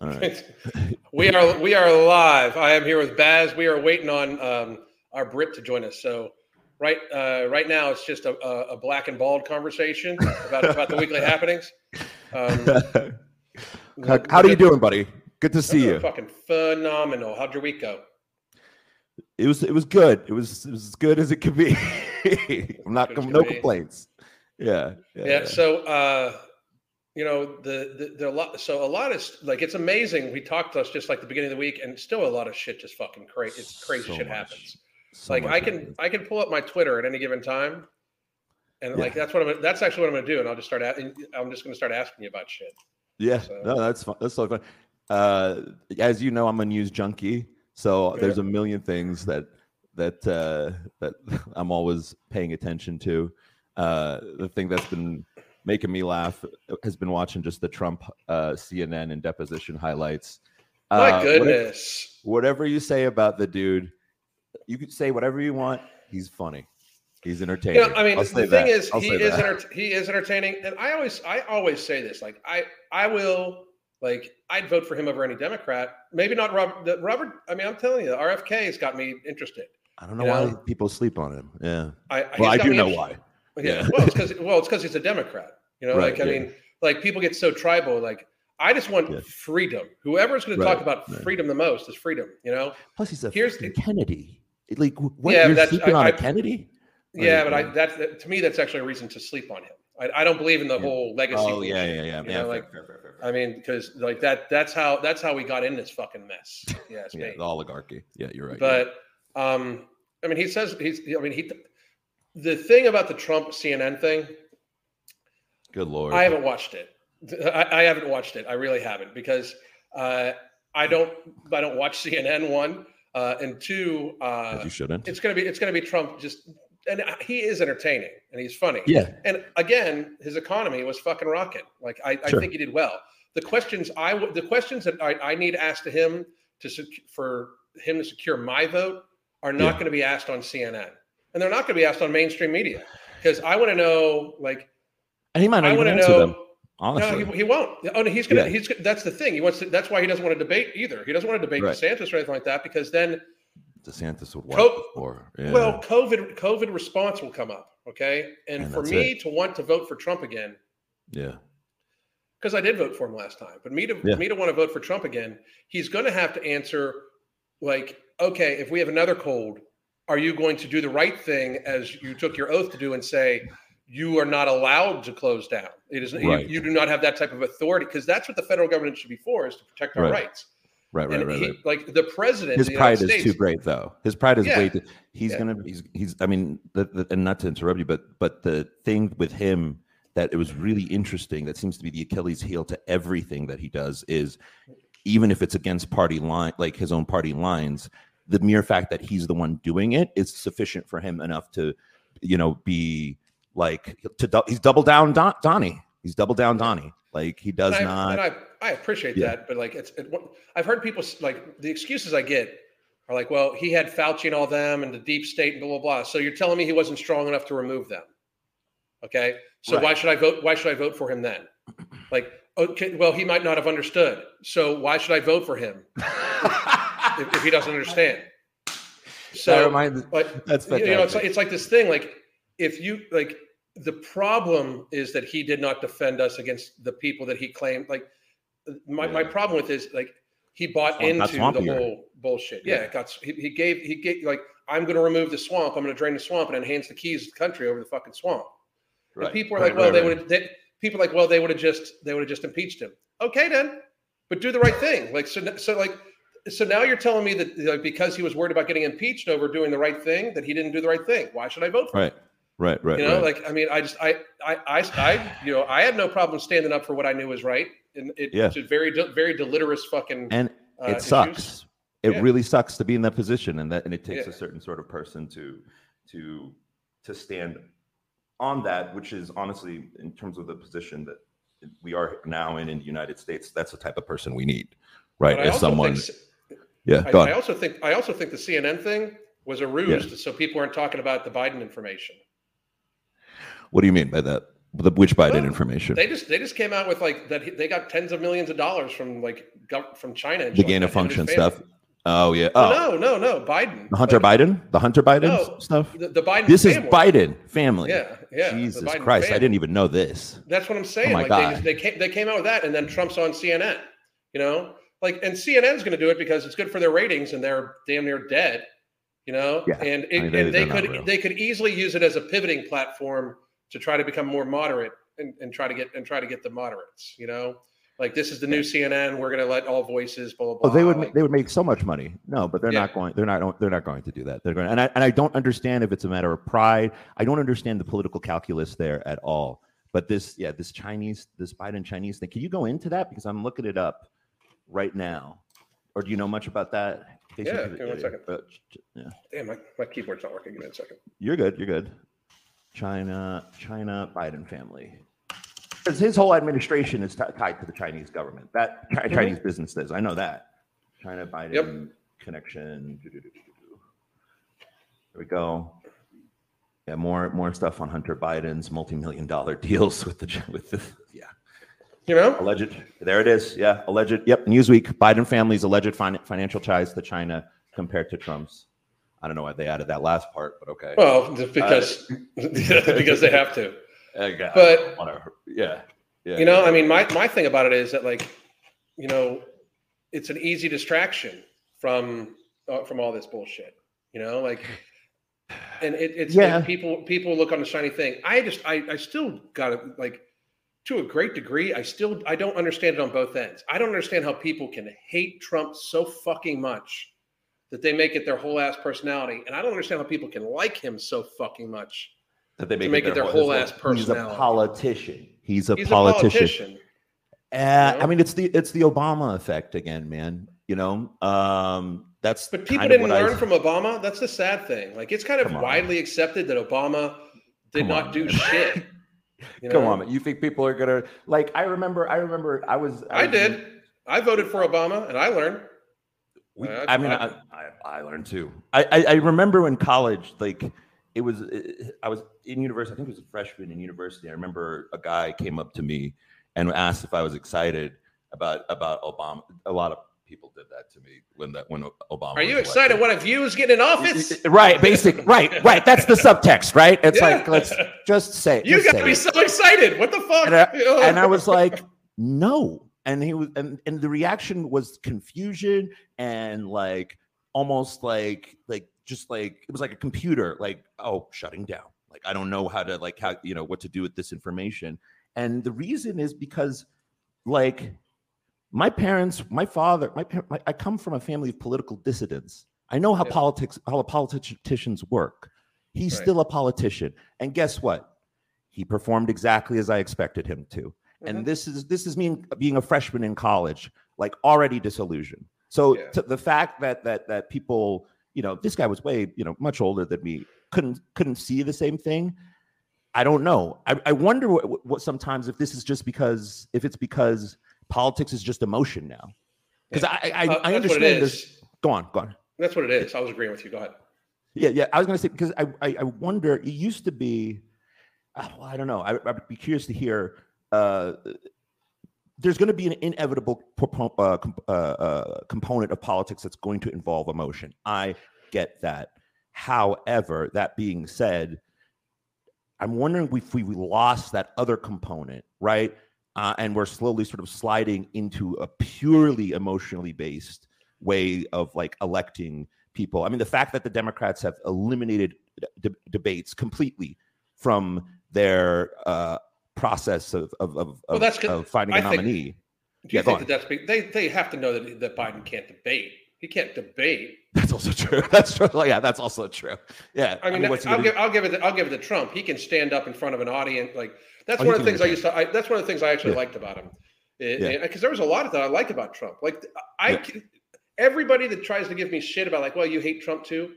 All right. we are we are live. I am here with Baz. We are waiting on um, our Brit to join us. So right uh, right now it's just a, a, black and bald conversation about, about the weekly happenings. Um, how, how are you doing, buddy? Good to see you. Fucking phenomenal. How'd your week go? It was it was good. It was it was as good as it could be. I'm not no complaints. Yeah. Yeah. yeah, yeah. So uh you know the, the the a lot so a lot of like it's amazing we talked to us just like the beginning of the week and still a lot of shit just fucking crazy it's crazy so shit much, happens so like i can happens. i can pull up my twitter at any given time and yeah. like that's what i'm that's actually what i'm gonna do and i'll just start asking i'm just gonna start asking you about shit yeah so. no that's fun that's so fun uh as you know i'm a news junkie so yeah. there's a million things that that uh that i'm always paying attention to uh the thing that's been making me laugh has been watching just the Trump uh, CNN and deposition highlights. My uh, goodness. Whatever, whatever, you say about the dude, you could say whatever you want. He's funny. He's entertaining. You know, I mean, the thing that. is, I'll he is enter- he is entertaining, and I always I always say this. Like I I will like I'd vote for him over any Democrat. Maybe not Robert. Robert. I mean, I'm telling you, the RFK has got me interested. I don't know, why know? people sleep on him. Yeah. I, well, I do know why. Yeah. well, it's because well, it's because he's a Democrat. You know, right, like I mean, like people get so tribal. Like I just want yeah. freedom. Whoever's going right, to talk about right. freedom the most is freedom. You know. Plus, he's a here's Kennedy. Like, what, yeah, you're sleeping I, on I, a Kennedy? Yeah, but I that, that, to me that's actually a reason to sleep on him. I, I don't believe in the yeah. whole legacy. Oh yeah, yeah, yeah. yeah know, like, fair, fair, fair, I mean, because like that that's how that's how we got in this fucking mess. Yeah, yeah, the oligarchy. Yeah, you're right. But um, I mean, he says he's. I mean, he the thing about the Trump CNN thing. Good lord! I haven't watched it. I, I haven't watched it. I really haven't because uh, I don't. I don't watch CNN. One uh, and two. Uh, you shouldn't. It's gonna be. It's gonna be Trump. Just and he is entertaining and he's funny. Yeah. And again, his economy was fucking rocking. Like I, sure. I think he did well. The questions I the questions that I, I need asked to him to for him to secure my vote are not yeah. going to be asked on CNN and they're not going to be asked on mainstream media because I want to know like. And he might not I even answer know, them. Honestly, no, he, he won't. Oh, no, he's gonna. Yeah. He's that's the thing. He wants. To, that's why he doesn't want to debate either. He doesn't want to debate right. DeSantis or anything like that because then DeSantis would co- before. Yeah. Well, COVID COVID response will come up. Okay, and, and for me it. to want to vote for Trump again. Yeah. Because I did vote for him last time, but me to yeah. me to want to vote for Trump again, he's going to have to answer like, okay, if we have another cold, are you going to do the right thing as you took your oath to do and say you are not allowed to close down? It is right. you, you, do not have that type of authority because that's what the federal government should be for is to protect our right. rights. Right, right, right, he, right, Like the president, his pride is States, too great, though. His pride is yeah. way too. He's yeah. gonna. He's. He's. I mean, the, the, and not to interrupt you, but but the thing with him that it was really interesting that seems to be the Achilles heel to everything that he does is even if it's against party line, like his own party lines, the mere fact that he's the one doing it is sufficient for him enough to, you know, be like to he's double down Don, Donnie. He's double down Donnie. Like he does and I, not. I, I appreciate yeah. that, but like it's, it, I've heard people like the excuses I get are like, well, he had Fauci and all them and the deep state and blah blah blah. So you're telling me he wasn't strong enough to remove them? Okay, so right. why should I vote? Why should I vote for him then? Like, okay, well, he might not have understood. So why should I vote for him? if, if, he doesn't understand. So, that reminds, but, that's fantastic. you know, it's like, it's like this thing. Like, if you like, the problem is that he did not defend us against the people that he claimed. Like, my, yeah. my problem with is like he bought swamp, into the whole bullshit. Yeah, yeah it got he, he gave he gave like I'm going to remove the swamp. I'm going to drain the swamp and enhance the keys of the country over the fucking swamp. Right. And people are right, like, well, right, they would. They, people like, well, they would have just they would have just impeached him. Okay, then, but do the right thing. Like so, so like so now you're telling me that like, because he was worried about getting impeached over doing the right thing, that he didn't do the right thing. Why should I vote for right. him? Right, right, You know, right. like I mean, I just I, I I I you know I had no problem standing up for what I knew was right, and it, yeah. it's a very very deleterious fucking and uh, it sucks. It yeah. really sucks to be in that position, and that and it takes yeah. a certain sort of person to to to stand on that, which is honestly in terms of the position that we are now in in the United States. That's the type of person we need, right? As someone. Think, yeah, I, I, also think I also think the CNN thing was a ruse, yeah. so people aren't talking about the Biden information. What do you mean by that? The which Biden information? They just they just came out with like that they got tens of millions of dollars from like from China. The gain of function stuff. Oh yeah. Oh no, no, no. Biden. The Hunter Biden. The Hunter Biden no, stuff. The, the Biden. This family. is Biden family. Yeah, yeah. Jesus Christ! Family. I didn't even know this. That's what I'm oh saying. Oh my like God. They, just, they came they came out with that, and then Trump's on CNN. You know, like, and CNN's going to do it because it's good for their ratings, and they're damn near dead. You know, yeah. and, it, I mean, they, and they could they could easily use it as a pivoting platform to try to become more moderate and, and try to get and try to get the moderates. You know like this is the new CNN. We're going to let all voices. Blah blah. blah. Oh, they would like, they would make so much money. No, but they're yeah. not going. They're not. They're not going to do that. They're going. And I and I don't understand if it's a matter of pride. I don't understand the political calculus there at all. But this, yeah, this Chinese, this Biden Chinese thing. Can you go into that because I'm looking it up right now, or do you know much about that? Yeah, give me one second. Uh, yeah. Damn, my, my keyboard's not working. Give me a second. You're good. You're good. China, China, Biden family because his whole administration is t- tied to the Chinese government. That mm-hmm. Chinese business is. I know that. China Biden yep. connection. There we go. Yeah, more more stuff on Hunter Biden's multi-million dollar deals with the with the yeah. You know, alleged. There it is. Yeah, alleged. Yep. Newsweek. Biden family's alleged fin- financial ties to China compared to Trump's. I don't know why they added that last part, but okay. Well, because uh, because they have to. Okay. But yeah, yeah. You know, yeah. I mean, my my thing about it is that like, you know, it's an easy distraction from uh, from all this bullshit. You know, like, and it, it's yeah. Like people people look on the shiny thing. I just I I still got it like to a great degree. I still I don't understand it on both ends. I don't understand how people can hate Trump so fucking much that they make it their whole ass personality, and I don't understand how people can like him so fucking much that they make, make it their, their whole, ass personality. He's a politician. He's a He's politician. A politician. Uh. I mean, it's the it's the Obama effect again, man. You know, um, that's but people didn't learn I, from Obama. That's the sad thing. Like it's kind of widely accepted that Obama did come not on, do man. shit. You know? Come on, man. You think people are gonna like? I remember. I remember. I was. I, I did. I voted for Obama, and I learned. We, I, mean, I, I, I, learned too. I, I remember in college, like it was it, I was in university. I think it was a freshman in university. I remember a guy came up to me and asked if I was excited about about Obama. A lot of people did that to me when that when Obama. Are you excited? What if you was getting in office? Right, basic. right, right. That's the subtext, right? It's yeah. like let's just say. You got to be so excited. What the fuck? And I, and I was like, no. And he was, and, and the reaction was confusion and like almost like like just like it was like a computer like oh shutting down. Like i don't know how to like how you know what to do with this information. And the reason is because like my parents my father my, my i come from a family of political dissidents. I know how yeah. politics how the politicians work. He's right. still a politician. And guess what? He performed exactly as i expected him to mm-hmm. and this is this is me being a freshman in college like already disillusioned so yeah. the fact that that that people you know, this guy was way, you know, much older than me, couldn't couldn't see the same thing. I don't know. I, I wonder what, what sometimes if this is just because if it's because politics is just emotion now. Because yeah. I I, uh, I understand this. Go on, go on. That's what it is. I was agreeing with you. Go ahead. Yeah, yeah. I was going to say because I, I, I wonder. It used to be. Well, I don't know. I, would be curious to hear. Uh, there's going to be an inevitable uh, uh, uh, component of politics that's going to involve emotion. I get that. However, that being said, I'm wondering if we lost that other component, right? Uh, and we're slowly sort of sliding into a purely emotionally based way of like electing people. I mean, the fact that the Democrats have eliminated d- debates completely from their uh, process of of, of, well, that's of finding a I nominee. Think, do you yeah, think that that's they they have to know that that Biden can't debate. He can't debate. That's also true. That's true. Yeah, that's also true. Yeah. I mean, I mean I'll give I'll give it I'll give it to Trump. He can stand up in front of an audience. Like that's oh, one of the things I used to. I, that's one of the things I actually yeah. liked about him. Because yeah. there was a lot of that I like about Trump. Like I, yeah. everybody that tries to give me shit about like, well, you hate Trump too.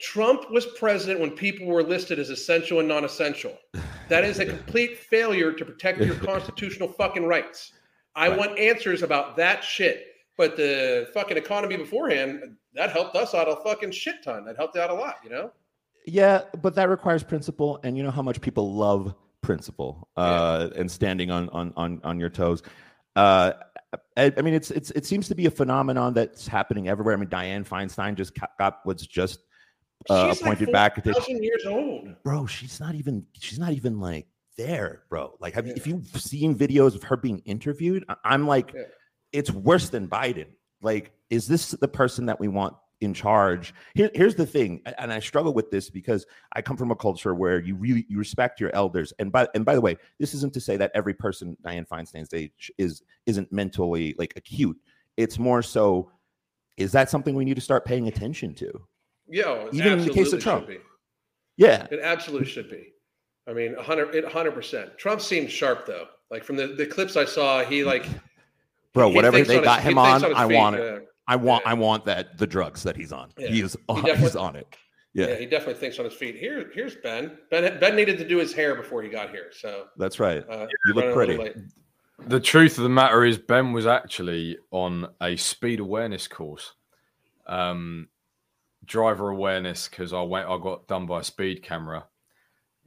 Trump was president when people were listed as essential and non-essential. That is a complete failure to protect your constitutional fucking rights. I right. want answers about that shit. But the fucking economy beforehand, that helped us out a fucking shit ton. That helped out a lot, you know? Yeah, but that requires principle. And you know how much people love principle uh, yeah. and standing on on on on your toes. Uh, I, I, mean, it's it's it seems to be a phenomenon that's happening everywhere. I mean, Dianne Feinstein just got was just uh, appointed like back. Thousand years old, bro. She's not even. She's not even like there, bro. Like, have yeah. if you've seen videos of her being interviewed, I'm like, yeah. it's worse than Biden. Like, is this the person that we want in charge? Here, here's the thing, and I struggle with this because I come from a culture where you really you respect your elders. And by and by the way, this isn't to say that every person Dianne Feinstein's age is isn't mentally like acute. It's more so, is that something we need to start paying attention to? Yeah, even in the case of Trump. Yeah, it absolutely should be. I mean, 100 100%. Trump seems sharp though. Like from the, the clips I saw, he like Bro, whatever they got his, him on, on I feet, want it. Uh, I want yeah. I want that the drugs that he's on. Yeah. He is on, he he's on it. Yeah. yeah. he definitely thinks on his feet. Here, here's Ben. Ben Ben needed to do his hair before he got here. So That's right. Uh, you look pretty. The truth of the matter is Ben was actually on a speed awareness course. Um driver awareness because I went I got done by a speed camera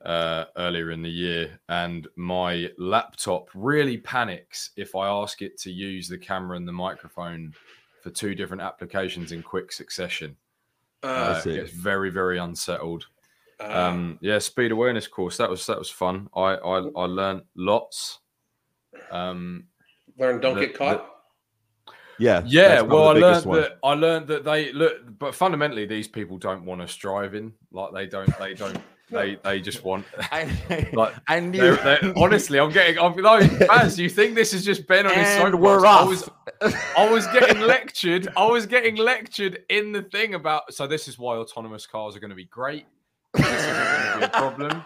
uh, earlier in the year, and my laptop really panics if I ask it to use the camera and the microphone for two different applications in quick succession. Uh, uh, it gets very, very unsettled. Uh, um, yeah, speed awareness course that was that was fun. I I, I learned lots. Um, Learn don't the, get caught. The, yeah, yeah. Well, I learned one. that I learned that they look, but fundamentally, these people don't want us driving. Like they don't, they don't they they just want. I, like, I knew. They're, they're, honestly, I'm getting. I'm like, Baz, you think this has just been on his soapbox? We're off. I was, I was getting lectured. I was getting lectured in the thing about. So this is why autonomous cars are going to be great. This isn't going to be a problem.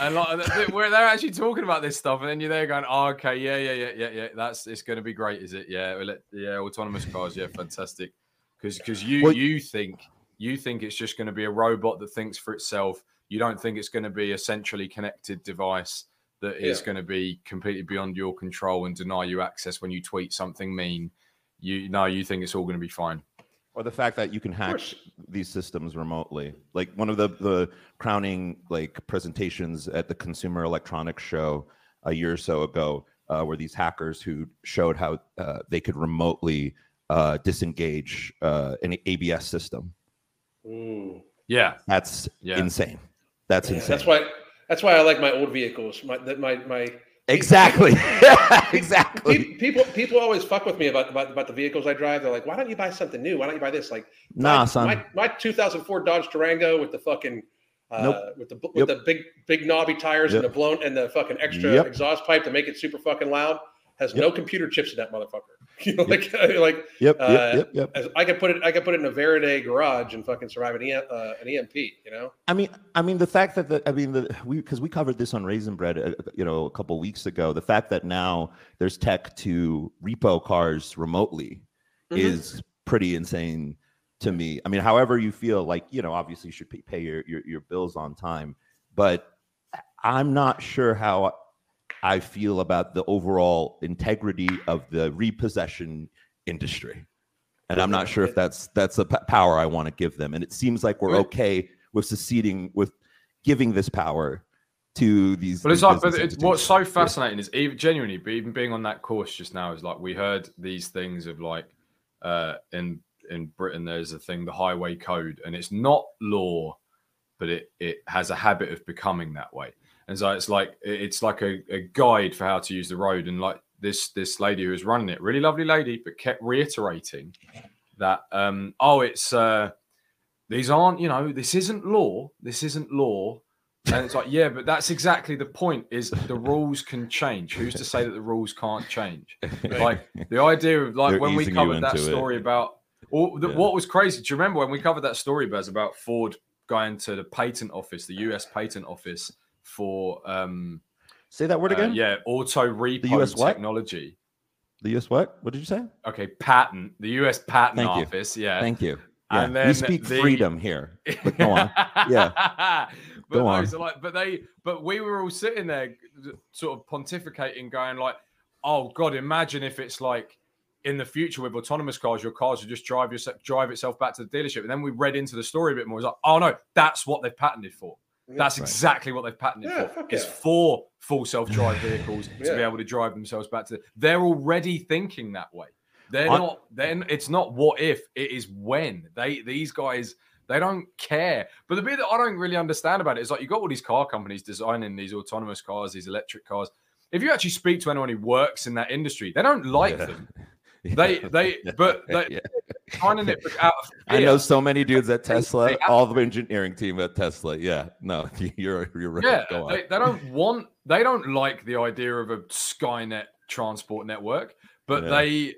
And like where they're actually talking about this stuff, and then you're there going, "Oh, okay, yeah, yeah, yeah, yeah, yeah. That's it's going to be great, is it? Yeah, yeah, autonomous cars, yeah, fantastic." Because because you well, you think you think it's just going to be a robot that thinks for itself. You don't think it's going to be a centrally connected device that is yeah. going to be completely beyond your control and deny you access when you tweet something mean. You know, you think it's all going to be fine. Or the fact that you can hack these systems remotely. Like one of the the crowning like presentations at the Consumer Electronics Show a year or so ago uh, were these hackers who showed how uh, they could remotely uh, disengage uh, an ABS system Mm. Yeah, that's yeah. insane. That's yeah, insane. That's why. That's why I like my old vehicles. My my my. Exactly. exactly. People people always fuck with me about, about about the vehicles I drive. They're like, "Why don't you buy something new? Why don't you buy this?" Like, nah, my, son. My, my 2004 Dodge Durango with the fucking uh, nope. with the with yep. the big big knobby tires yep. and the blown and the fucking extra yep. exhaust pipe to make it super fucking loud has yep. no computer chips in that motherfucker. You know, like yep. like yep, uh, yep, yep, yep. I could put it, I could put it in a Faraday garage and fucking survive an, e, uh, an EMP. You know. I mean, I mean the fact that the, I mean the we because we covered this on Raisin Bread, uh, you know, a couple weeks ago. The fact that now there's tech to repo cars remotely mm-hmm. is pretty insane to me. I mean, however you feel, like you know, obviously you should pay your your, your bills on time, but I'm not sure how I feel about the overall integrity of the repossession industry. And I'm not sure if that's that's a p- power I want to give them. And it seems like we're okay with seceding with giving this power to these. But it's like, but it's, what's so fascinating is even genuinely, even being on that course just now is like we heard these things of like uh, in in Britain there's a thing the highway code and it's not law, but it it has a habit of becoming that way. And so it's like it's like a, a guide for how to use the road. And like this this lady who was running it, really lovely lady, but kept reiterating that um, oh, it's uh, these aren't you know this isn't law, this isn't law. And it's like, yeah, but that's exactly the point. Is the rules can change? Who's to say that the rules can't change? Like the idea of like They're when we covered that story it. about or the, yeah. what was crazy. Do you remember when we covered that story, Baz, about Ford going to the patent office, the U.S. patent office, for um say that word uh, again. Uh, yeah, auto repo the US technology. The US what? What did you say? Okay, patent. The US patent Thank office. You. Yeah. Thank you. Yeah. And then we speak the... freedom here. But go on. Yeah. but go on. Like, but they, but we were all sitting there, sort of pontificating, going like, "Oh God, imagine if it's like in the future with autonomous cars, your cars will just drive yourself, drive itself back to the dealership." And then we read into the story a bit more. It's like, "Oh no, that's what they've patented for." That's right. exactly what they've patented yeah, for. It's for full self-drive vehicles yeah. to be able to drive themselves back to. The, they're already thinking that way. They're I, not. Then it's not what if. It is when they. These guys. They don't care. But the bit that I don't really understand about it is like you got all these car companies designing these autonomous cars, these electric cars. If you actually speak to anyone who works in that industry, they don't like yeah. them. They they but they yeah. Finding it out I know so many dudes at Tesla, all the engineering team at Tesla. Yeah, no, you're you're right. Yeah, they, they don't want they don't like the idea of a Skynet transport network, but yeah. they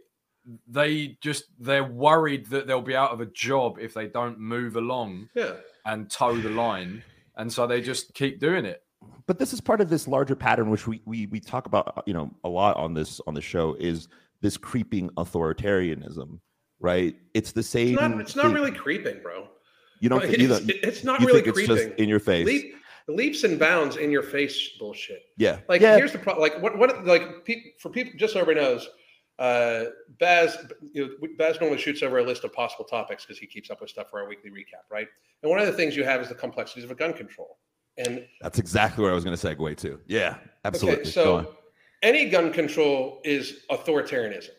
they just they're worried that they'll be out of a job if they don't move along yeah. and toe the line, and so they just keep doing it. But this is part of this larger pattern, which we we we talk about, you know, a lot on this on the show is this creeping authoritarianism, right? It's the same. It's not, it's not really creeping, bro. You don't. It's, you don't, it's not really creeping. It's in your face. Leap, leaps and bounds in your face bullshit. Yeah. Like yeah. here's the problem. Like what? What? Like pe- for people, just so everybody knows, uh, Baz, you know, Baz normally shoots over a list of possible topics because he keeps up with stuff for our weekly recap, right? And one of the things you have is the complexities of a gun control. And that's exactly where I was going to segue to. Yeah, absolutely. Okay, so any gun control is authoritarianism.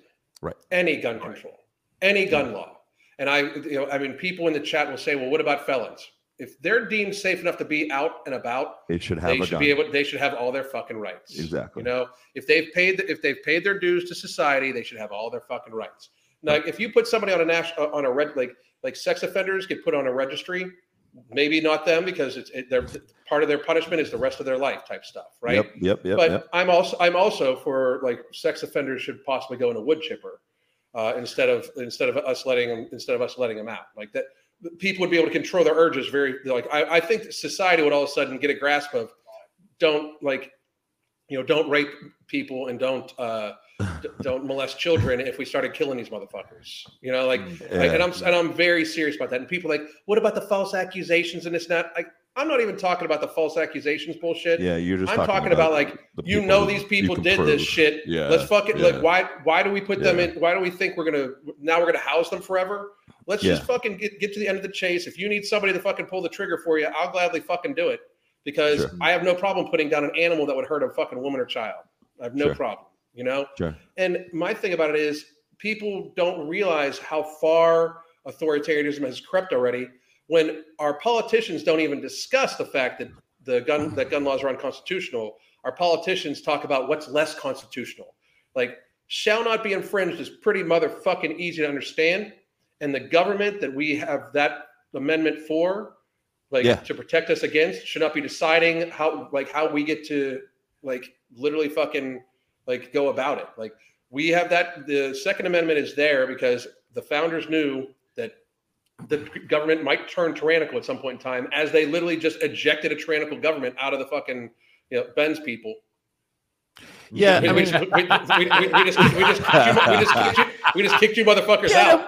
Right. Any gun control, any gun law. And I, you know, I mean, people in the chat will say, well, what about felons? If they're deemed safe enough to be out and about, they should have. They should gun. be able. They should have all their fucking rights. Exactly. You know, if they've paid, if they've paid their dues to society, they should have all their fucking rights. Now, if you put somebody on a national, uh, on a red, like like sex offenders get put on a registry, maybe not them because it's it, they're part of their punishment is the rest of their life type stuff, right? Yep, yep, yep. But yep. I'm also I'm also for like sex offenders should possibly go in a wood chipper uh, instead of instead of us letting them instead of us letting them out like that. People would be able to control their urges very like I, I think society would all of a sudden get a grasp of don't like you know don't rape people and don't uh, don't molest children if we started killing these motherfuckers. You know, like, yeah. like, and I'm and I'm very serious about that. And people like, what about the false accusations and this not? Like, I'm not even talking about the false accusations bullshit. Yeah, you're just. I'm talking, talking about, about, like you know these people did prove. this shit. Yeah, let's fucking yeah. like why why do we put yeah. them in? Why do we think we're gonna now we're gonna house them forever? Let's yeah. just fucking get get to the end of the chase. If you need somebody to fucking pull the trigger for you, I'll gladly fucking do it because sure. I have no problem putting down an animal that would hurt a fucking woman or child. I have no sure. problem you know? Sure. And my thing about it is people don't realize how far authoritarianism has crept already when our politicians don't even discuss the fact that the gun that gun laws are unconstitutional. Our politicians talk about what's less constitutional. Like shall not be infringed is pretty motherfucking easy to understand. And the government that we have that amendment for, like yeah. to protect us against, should not be deciding how like how we get to like literally fucking like go about it. Like we have that. The Second Amendment is there because the founders knew that the government might turn tyrannical at some point in time, as they literally just ejected a tyrannical government out of the fucking you know Ben's people. Yeah, we, I mean, we, just, we, we, just we just kicked you, we just kicked you, we just kicked you motherfuckers get out. Him,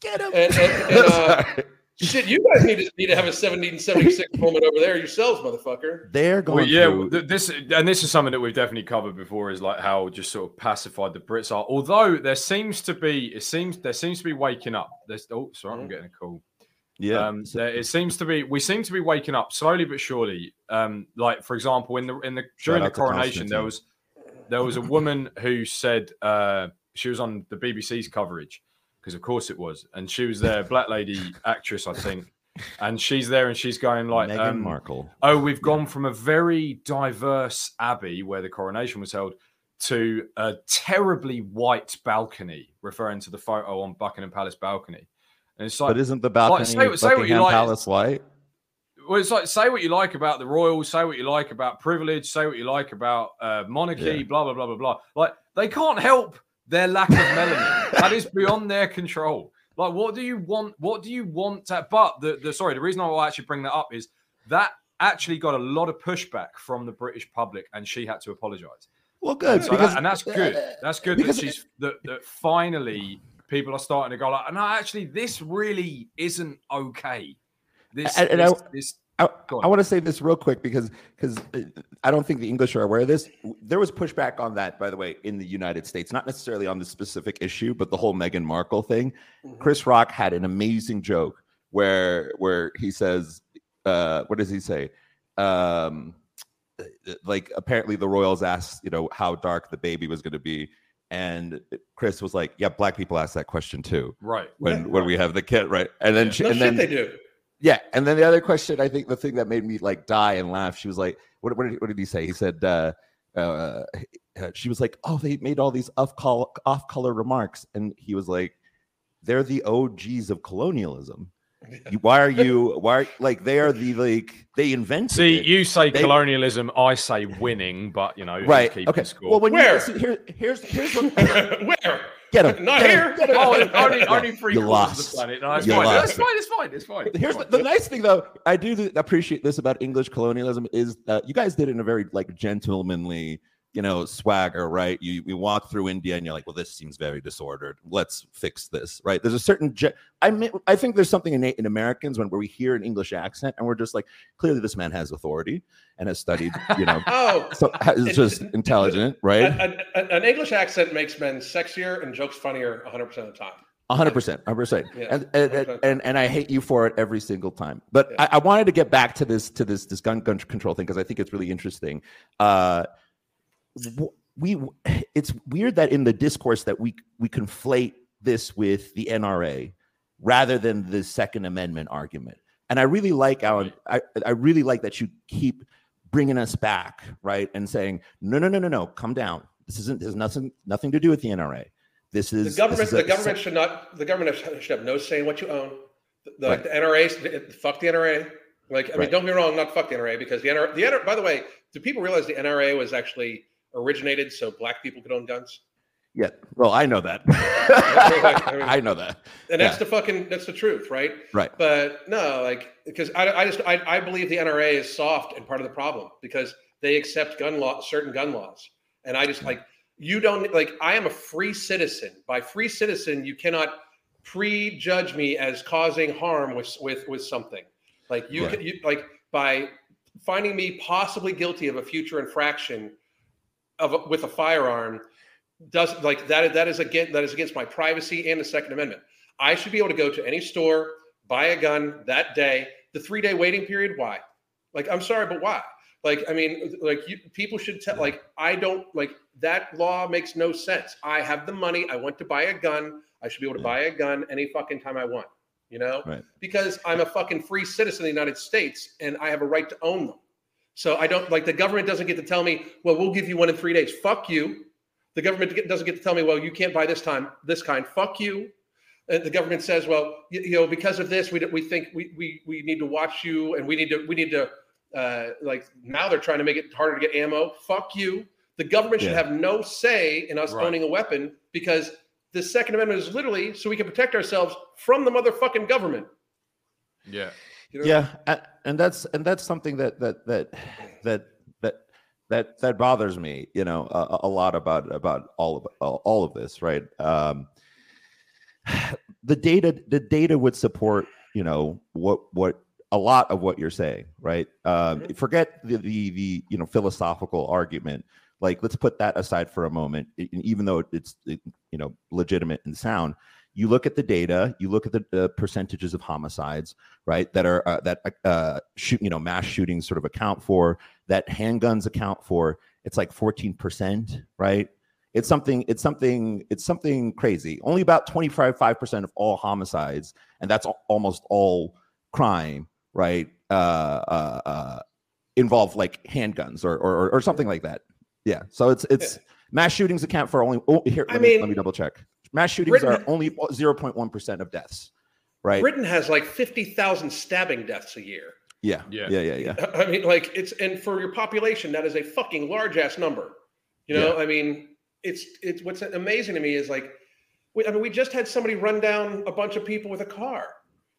get him. And, and, and, uh, Shit, you guys need to need to have a 1776 moment over there yourselves, motherfucker. They're going. Well, yeah, through... this and this is something that we've definitely covered before. Is like how just sort of pacified the Brits are. Although there seems to be, it seems there seems to be waking up. There's oh, sorry. I'm getting a call. Yeah, um, there, it seems to be. We seem to be waking up slowly but surely. Um, like for example, in the in the during the coronation, there was there was a woman who said uh, she was on the BBC's coverage because of course it was. And she was there, black lady actress, I think. And she's there and she's going like Meghan um, Markle. Oh, we've gone from a very diverse abbey where the coronation was held to a terribly white balcony, referring to the photo on Buckingham Palace balcony. And it's like, but isn't the balcony like, say, say what you like. Palace white? Well, it's like say what you like about the royals, say what you like about privilege, say what you like about uh, monarchy, yeah. blah blah blah blah blah. Like they can't help their lack of melanin. that is beyond their control. Like, what do you want? What do you want? To, but the, the sorry, the reason I will actually bring that up is that actually got a lot of pushback from the British public, and she had to apologize. Well, good, so because, that, and that's good. Uh, that's good that she's that, that finally people are starting to go like, no, actually, this really isn't okay. This, and, and this, I, this I, I want to say this real quick because because uh, I don't think the English are aware of this. There was pushback on that, by the way, in the United States, not necessarily on the specific issue, but the whole Meghan Markle thing. Mm-hmm. Chris Rock had an amazing joke where where he says, uh, "What does he say? um, like apparently the royals asked you know how dark the baby was going to be and chris was like yeah black people ask that question too right when when we have the kid right and then she, no and then they do yeah and then the other question i think the thing that made me like die and laugh she was like what, what, did, what did he say? He said uh, uh, she was like oh they made all these off color off color remarks and he was like they're the og's of colonialism. Why are you why are, like they are the like they invented see it. you say they, colonialism i say winning but you know right okay. score. well when where? you, see, here, here's here's what, where get him not get here him, get him. oh, only, only three you lost. the planet no, it's fine. Lost. it's fine it's fine it's fine here's fine. The, the, nice thing though i do appreciate this about english colonialism is uh, you guys did it in a very like gentlemanly you know, swagger, right? You you walk through India and you're like, well, this seems very disordered. Let's fix this, right? There's a certain, je- I mean, I think there's something innate in Americans when where we hear an English accent and we're just like, clearly this man has authority and has studied, you know, oh, so is just intelligent, right? A, a, an English accent makes men sexier and jokes funnier 100 percent of the time. hundred percent, hundred percent, and and and I hate you for it every single time. But yeah. I, I, wanted to get back to this to this this gun gun control thing because I think it's really interesting. Uh, we it's weird that in the discourse that we we conflate this with the NRA rather than the Second Amendment argument. And I really like Alan. I, I really like that you keep bringing us back, right, and saying, no, no, no, no, no, come down. This isn't. There's nothing nothing to do with the NRA. This is the government. Is the government should not. The government should have no say in what you own. The, right. the NRA. Fuck the NRA. Like I mean, don't be wrong. Not fuck the NRA because the NRA. The NRA. By the way, do people realize the NRA was actually originated so black people could own guns? Yeah. Well, I know that. I, mean, I, know that. And that's yeah. the fucking that's the truth, right? Right. But no, like because I, I just I, I believe the NRA is soft and part of the problem because they accept gun law certain gun laws. And I just like you don't like I am a free citizen. By free citizen, you cannot prejudge me as causing harm with with with something. Like you, yeah. you like by finding me possibly guilty of a future infraction of a, with a firearm does like that that is against that is against my privacy and the second amendment. I should be able to go to any store buy a gun that day. The three day waiting period why? Like i'm sorry but why? Like i mean like you, people should tell like i don't like that law makes no sense. I have the money. I want to buy a gun. I should be able to buy a gun any fucking time i want you know? Right. because i'm a fucking free citizen of the united states and i have a right to own them so I don't like the government doesn't get to tell me, well, we'll give you one in three days. Fuck you. The government doesn't get to tell me, well, you can't buy this time, this kind. Fuck you. And the government says, well, you, you know, because of this, we, we think we, we, we need to watch you and we need to, we need to, uh, like now they're trying to make it harder to get ammo. Fuck you. The government should have no say in us right. owning a weapon because the Second Amendment is literally so we can protect ourselves from the motherfucking government. Yeah. You know? Yeah, and that's and that's something that that that that that that that bothers me. You know, a, a lot about about all of all of this, right? Um, the data the data would support you know what what a lot of what you're saying, right? Um, mm-hmm. Forget the, the the you know philosophical argument. Like, let's put that aside for a moment. Even though it's you know legitimate and sound, you look at the data, you look at the, the percentages of homicides, right? That are uh, that uh, shoot, you know, mass shootings sort of account for that handguns account for. It's like fourteen percent, right? It's something. It's something. It's something crazy. Only about twenty five five percent of all homicides, and that's almost all crime, right? Uh, uh, uh, involve like handguns or, or or something like that. Yeah. So it's it's mass shootings account for only. Oh, here, let I me, mean, let me double check. Mass shootings Britain, are only 0.1% of deaths, right? Britain has like 50,000 stabbing deaths a year. Yeah. Yeah. Yeah. Yeah. Yeah. I mean, like it's, and for your population, that is a fucking large ass number. You know, yeah. I mean, it's, it's what's amazing to me is like, we, I mean, we just had somebody run down a bunch of people with a car.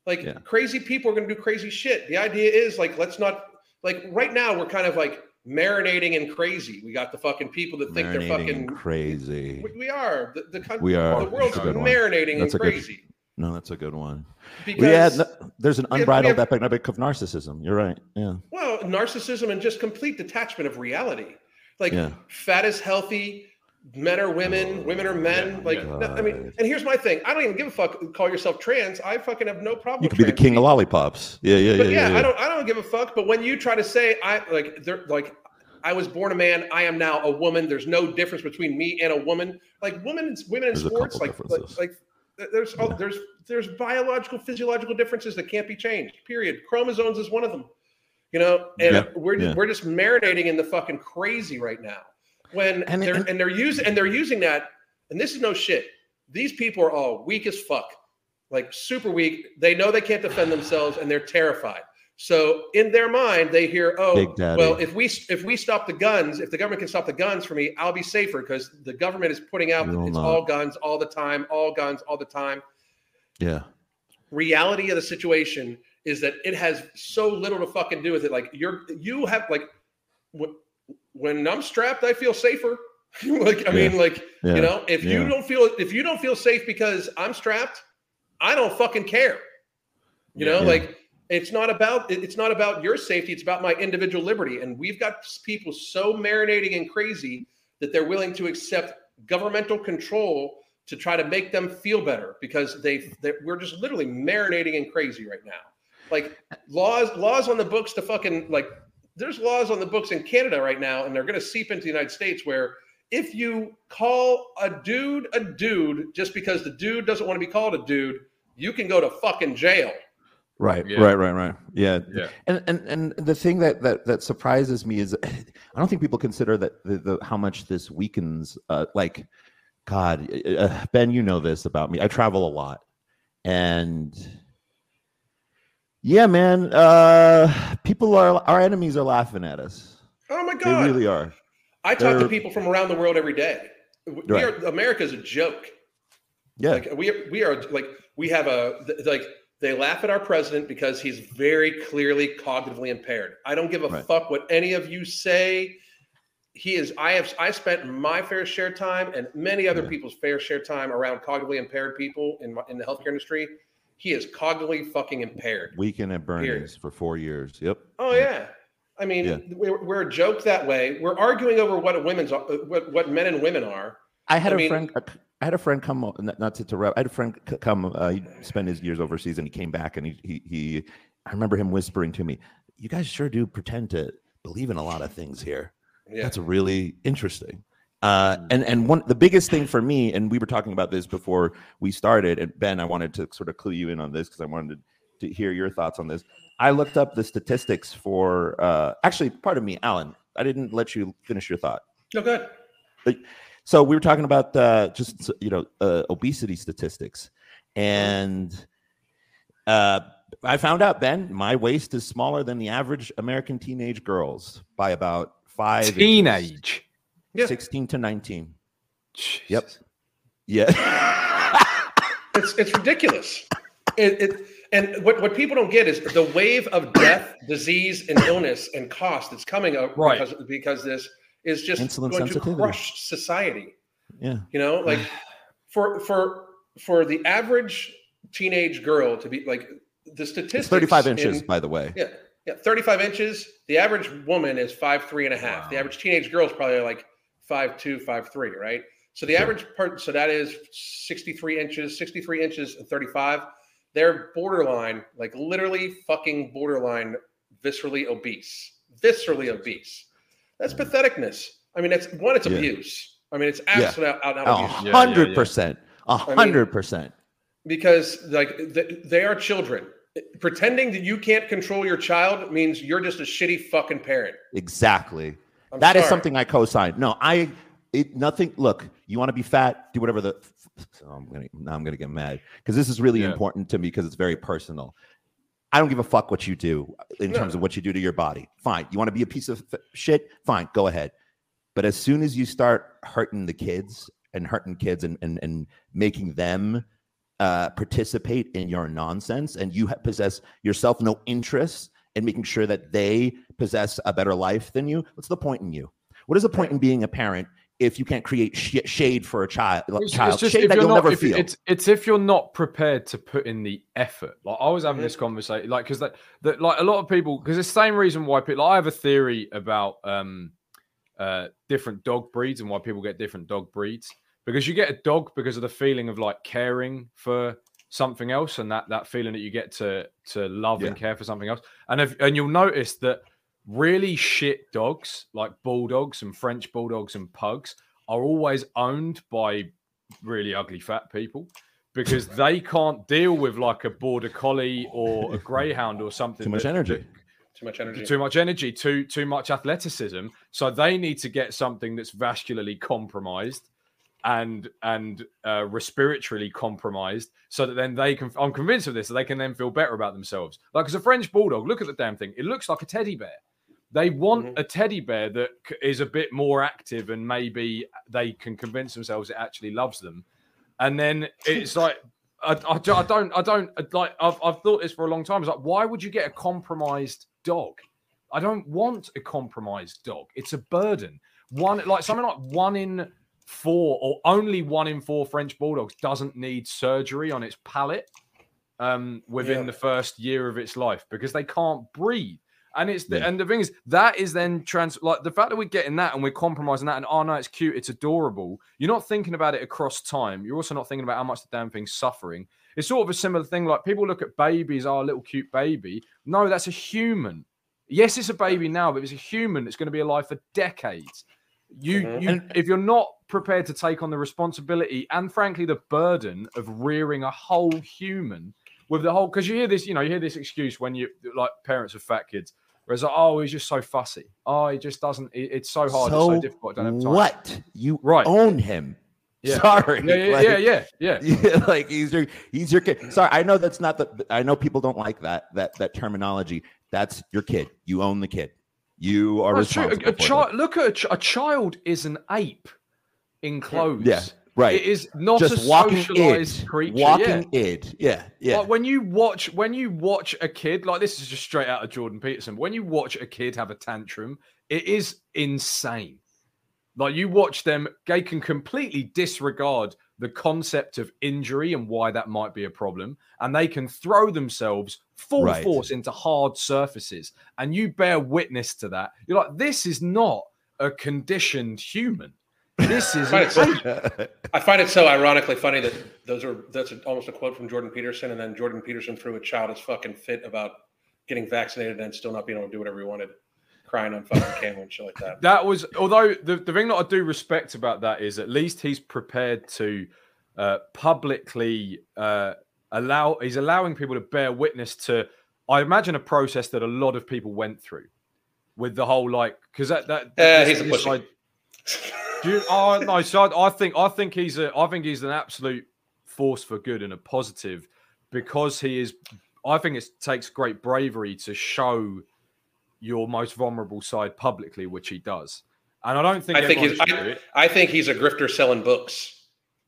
Like yeah. crazy people are going to do crazy shit. The idea is like, let's not, like right now, we're kind of like, marinating and crazy. We got the fucking people that think they're fucking crazy. We, we are the, the country. We are. The world's marinating that's and crazy. Good, no, that's a good one. Because yeah, no, there's an unbridled have, epidemic of narcissism. You're right. Yeah. Well, narcissism and just complete detachment of reality. Like yeah. fat is healthy, men are women, women are men. Yeah, like, yeah. No, I mean, and here's my thing: I don't even give a fuck. Call yourself trans. I fucking have no problem. You could be the king of lollipops. Yeah, yeah, but yeah, yeah, I don't, I don't give a fuck. But when you try to say I like, they're like, I was born a man. I am now a woman. There's no difference between me and a woman. Like women, women in there's sports, like, like, like there's oh, there's there's biological, physiological differences that can't be changed. Period. Chromosomes is one of them. You know, and we're we're just marinating in the fucking crazy right now. When and, they're and, and they're using and they're using that, and this is no shit. These people are all weak as fuck, like super weak. They know they can't defend themselves, and they're terrified. So in their mind, they hear, "Oh, well, if we if we stop the guns, if the government can stop the guns for me, I'll be safer because the government is putting out it's not. all guns all the time, all guns all the time." Yeah. Reality of the situation is that it has so little to fucking do with it. Like you're you have like when, I'm strapped, I feel safer. like I yeah. mean, like yeah. you know, if yeah. you don't feel if you don't feel safe because I'm strapped, I don't fucking care. You know, like it's not about it's not about your safety. It's about my individual liberty. And we've got people so marinating and crazy that they're willing to accept governmental control to try to make them feel better because they we're just literally marinating and crazy right now like laws laws on the books to fucking like there's laws on the books in Canada right now, and they're going to seep into the United States where if you call a dude a dude just because the dude doesn't want to be called a dude, you can go to fucking jail. Right, yeah. right, right, right. Yeah. yeah. And and and the thing that that that surprises me is I don't think people consider that the, the how much this weakens uh like God, uh, Ben, you know this about me. I travel a lot. And yeah, man. Uh, people are our enemies are laughing at us. Oh my god, they really are. I talk They're, to people from around the world every day. We right. are America's a joke. Yeah, like we are, we are like we have a like they laugh at our president because he's very clearly cognitively impaired. I don't give a right. fuck what any of you say. He is. I have. I spent my fair share time and many other yeah. people's fair share time around cognitively impaired people in my, in the healthcare industry he is cognitively fucking impaired. Weekend at Bernie's for four years. Yep. Oh yeah. I mean, yeah. we're, we're joked that way. We're arguing over what women's what, what men and women are. I had I a mean, friend. I had a friend come. Not to interrupt. I had a friend come. Uh, he spent his years overseas, and he came back, and he, he he. I remember him whispering to me, "You guys sure do pretend to believe in a lot of things here. Yeah. That's really interesting." Uh, mm. and and one the biggest thing for me, and we were talking about this before we started. And Ben, I wanted to sort of clue you in on this because I wanted to, to, hear your thoughts on this. I looked up the statistics for uh, actually, pardon me, Alan. I didn't let you finish your thought. No, good. So we were talking about uh, just you know uh, obesity statistics, and uh, I found out Ben, my waist is smaller than the average American teenage girls by about five. Teenage. Inches. Yeah. 16 to 19. Jesus. Yep. Yeah. it's it's ridiculous. It, it, and what, what people don't get is the wave of death, disease, and illness and cost that's coming up right. because because this is just Insulin going to crush society. Yeah. You know, like for for for the average teenage girl to be like the statistics it's 35 inches, in, by the way. Yeah. Yeah. 35 inches. The average woman is five, three and a half. Wow. The average teenage girl is probably like five two, five three, right? So the average part, so that is 63 inches, 63 inches and 35. They're borderline, like literally fucking borderline viscerally obese. Viscerally obese. That's patheticness. I mean, it's one, it's yeah. abuse. I mean, it's absolutely yeah. out, out, out abuse. hundred percent. A hundred percent. Because like they are children. Pretending that you can't control your child means you're just a shitty fucking parent. Exactly. I'm that sorry. is something I co-sign. No, I it nothing. Look, you want to be fat, do whatever the. So I'm gonna now I'm gonna get mad because this is really yeah. important to me because it's very personal. I don't give a fuck what you do in no. terms of what you do to your body. Fine, you want to be a piece of shit. Fine, go ahead. But as soon as you start hurting the kids and hurting kids and and, and making them uh, participate in your nonsense, and you possess yourself no interest in making sure that they possess a better life than you, what's the point in you? What is the point in being a parent if you can't create sh- shade for a child, it's, child it's just, shade that you'll not, never feel? It's it's if you're not prepared to put in the effort. Like I was having this conversation, like because that, that like a lot of people because the same reason why people. Like, I have a theory about um uh, different dog breeds and why people get different dog breeds. Because you get a dog because of the feeling of like caring for something else and that that feeling that you get to to love yeah. and care for something else. And if, and you'll notice that really shit dogs like bulldogs and French bulldogs and pugs are always owned by really ugly fat people because they can't deal with like a border collie or a greyhound or something. Too much that, energy. Too much energy. Too much energy. Too too much athleticism. So they need to get something that's vascularly compromised and and uh, respiratorily compromised, so that then they can. I'm convinced of this. So they can then feel better about themselves. Like as a French bulldog, look at the damn thing. It looks like a teddy bear. They want mm-hmm. a teddy bear that is a bit more active and maybe they can convince themselves it actually loves them. And then it's like, I, I, I don't, I don't like, I've, I've thought this for a long time. It's like, why would you get a compromised dog? I don't want a compromised dog. It's a burden. One, like something like one in four or only one in four French bulldogs doesn't need surgery on its palate um, within yeah. the first year of its life because they can't breathe. And it's the, yeah. and the thing is that is then trans like the fact that we're getting that and we're compromising that and oh no, it's cute, it's adorable. You're not thinking about it across time. You're also not thinking about how much the damn thing's suffering. It's sort of a similar thing. Like people look at babies, oh, little cute baby. No, that's a human. Yes, it's a baby now, but it's a human. It's going to be alive for decades. You, mm-hmm. you, if you're not prepared to take on the responsibility and frankly the burden of rearing a whole human with the whole, because you hear this, you know, you hear this excuse when you like parents of fat kids Whereas, like, oh, he's just so fussy. Oh, he just doesn't. It's so hard. So it's so difficult. I don't have time. What you right. own him? Yeah. Sorry. Yeah, yeah, like, yeah, yeah, yeah. yeah. Like he's your he's your kid. Sorry, I know that's not the. I know people don't like that that that terminology. That's your kid. You own the kid. You are that's responsible. A, a child. Look at a, ch- a child is an ape in clothes. Yeah. Right. It is not just a walking socialized id. creature. Walking yeah. id. Yeah. Yeah. Like when you watch when you watch a kid, like this is just straight out of Jordan Peterson. When you watch a kid have a tantrum, it is insane. Like you watch them, they can completely disregard the concept of injury and why that might be a problem, and they can throw themselves full right. force into hard surfaces, and you bear witness to that. You're like, this is not a conditioned human. This is. I find, so, I find, it so ironically funny that those are that's almost a quote from Jordan Peterson, and then Jordan Peterson threw a childish fucking fit about getting vaccinated and still not being able to do whatever he wanted, crying on fucking camera and shit like that. That was, although the, the thing that I do respect about that is at least he's prepared to uh, publicly uh, allow. He's allowing people to bear witness to. I imagine a process that a lot of people went through with the whole like because that that. Uh, he's a. Like, do you, oh no, so I, I, think I think he's a I think he's an absolute force for good and a positive because he is. I think it takes great bravery to show your most vulnerable side publicly, which he does. And I don't think I think he's I, I, think he's a grifter selling books.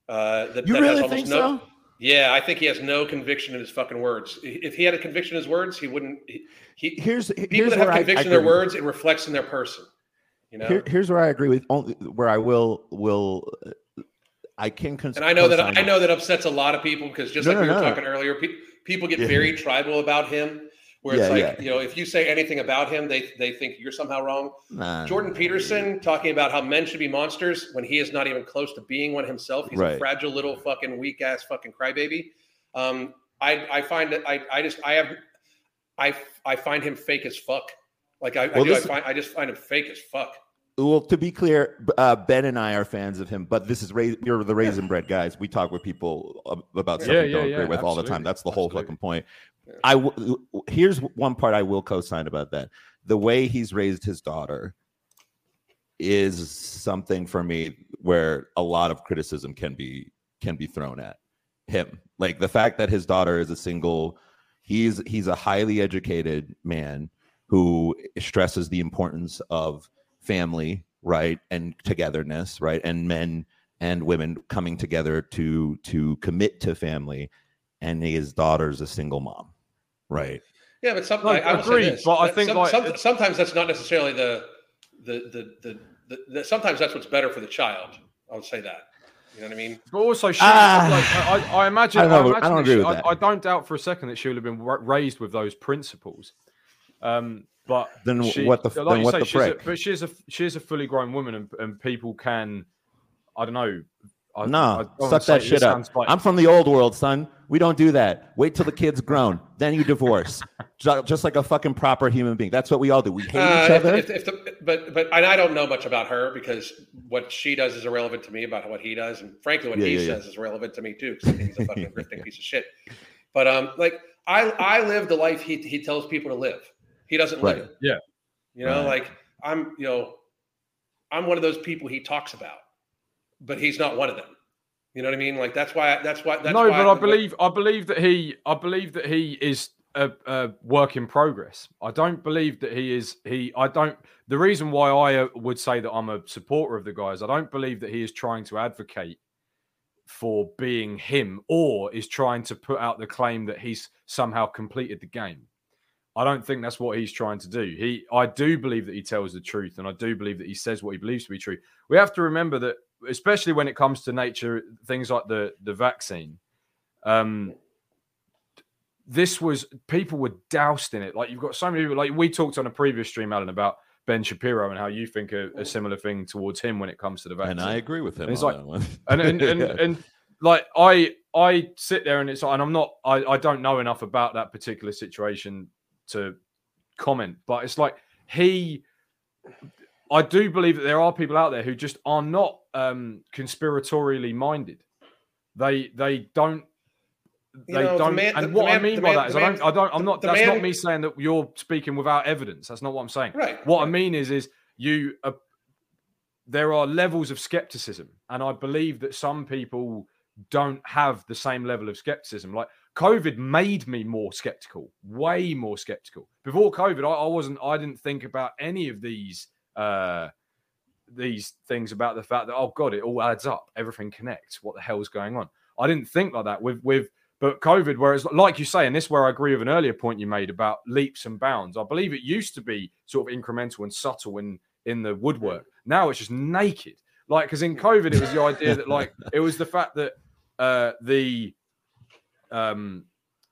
Uh, that, you that really think no, so? Yeah, I think he has no conviction in his fucking words. If he had a conviction in his words, he wouldn't. He, he here's people here's that have conviction in their words, it reflects in their person. You know, Here, here's where I agree with only where I will will I can. Cons- and I know that I know that upsets a lot of people because just no, like no, we were no. talking earlier, pe- people get yeah. very tribal about him. Where it's yeah, like yeah. you know, if you say anything about him, they they think you're somehow wrong. Nah, Jordan Peterson talking about how men should be monsters when he is not even close to being one himself. He's right. a fragile little fucking weak ass fucking crybaby. Um, I I find that I I just I have I I find him fake as fuck. Like I, well, I do, this, I find I just find him fake as fuck well, to be clear, uh, Ben and I are fans of him, but this is ra- you're the raisin bread guys. We talk with people about stuff yeah, we don't yeah, agree with absolutely. all the time. That's the whole fucking point. I w- here's one part I will co-sign about that. The way he's raised his daughter is something for me where a lot of criticism can be can be thrown at him. Like the fact that his daughter is a single, he's he's a highly educated man who stresses the importance of family, right, and togetherness, right, and men and women coming together to to commit to family, and his daughter's a single mom, right? Yeah, but some, I, I agree. This, but I think some, like, some, sometimes that's not necessarily the the, the the, the the sometimes that's what's better for the child. I would say that. You know what I mean? But also, she, uh, like, I, I, imagine. I, don't, I, imagine I don't agree she, with that. I, don't doubt for a second that she would have been raised with those principles. Um, But then she, what the like then what say, the frick? A, but she's a she's a fully grown woman, and, and people can, I don't know. I, no, I suck that shit up. Like, I'm from the old world, son. We don't do that. Wait till the kid's grown, then you divorce, just like a fucking proper human being. That's what we all do. We hate uh, each other. If, if the, but but I don't know much about her because what she does is irrelevant to me about what he does, and frankly, what yeah, he yeah, says yeah. is relevant to me too because he's a fucking grifting piece of shit. But um, like I I live the life he he tells people to live. He doesn't right. live it. Yeah. You know, right. like I'm, you know, I'm one of those people he talks about, but he's not one of them. You know what I mean? Like that's why. That's why. That's no, why but I, I believe. I believe that he. I believe that he is a, a, work in progress. I don't believe that he is. He. I don't. The reason why I uh, would say that I'm a supporter of the guys, I don't believe that he is trying to advocate for being him or is trying to put out the claim that he's somehow completed the game. I don't think that's what he's trying to do. He, I do believe that he tells the truth, and I do believe that he says what he believes to be true. We have to remember that, especially when it comes to nature, things like the the vaccine. Um, this was people were doused in it. Like you've got so many people. Like we talked on a previous stream, Alan, about Ben Shapiro and how you think a, a similar thing towards him when it comes to the vaccine. And I agree with him. And it's like, and and, and, and like I I sit there and it's and I'm not I, I don't know enough about that particular situation to comment, but it's like he. I do believe that there are people out there who just are not um, conspiratorially minded. They they don't they know, don't. Man, and the, what the man, I mean by man, that is, I don't. I don't. I'm not. That's not me saying that you're speaking without evidence. That's not what I'm saying. Right. What right. I mean is, is you. Uh, there are levels of skepticism, and I believe that some people don't have the same level of skepticism. Like COVID made me more skeptical, way more skeptical. Before COVID, I, I wasn't. I didn't think about any of these uh, these things about the fact that oh god, it all adds up, everything connects. What the hell's going on? I didn't think like that with with. But COVID, whereas like you say, and this is where I agree with an earlier point you made about leaps and bounds. I believe it used to be sort of incremental and subtle in in the woodwork. Now it's just naked. Like because in COVID, it was the idea that like it was the fact that uh, the um,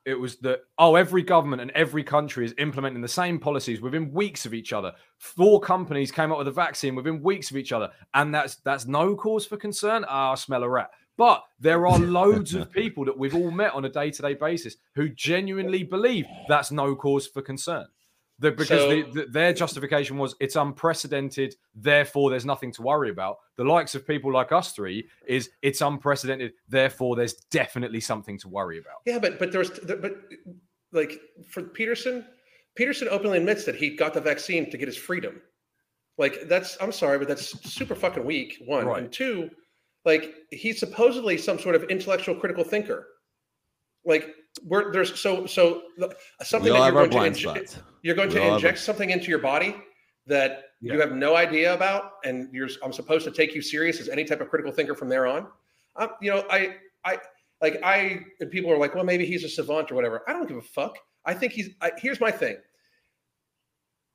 it was that oh every government and every country is implementing the same policies within weeks of each other. Four companies came up with a vaccine within weeks of each other and that's that's no cause for concern? Ah smell a rat. But there are loads of people that we've all met on a day-to-day basis who genuinely believe that's no cause for concern the, because so, the, the, their justification was it's unprecedented, therefore there's nothing to worry about. The likes of people like us three is it's unprecedented, therefore there's definitely something to worry about. Yeah, but but there's but like for Peterson, Peterson openly admits that he got the vaccine to get his freedom. Like that's I'm sorry, but that's super fucking weak. One right. and two, like he's supposedly some sort of intellectual critical thinker. Like we're there's so so something that you're going to inject, you're going we to inject something into your body that yeah. you have no idea about, and you're I'm supposed to take you serious as any type of critical thinker from there on. Um, you know, I I like I and people are like, well, maybe he's a savant or whatever. I don't give a fuck. I think he's. I, here's my thing.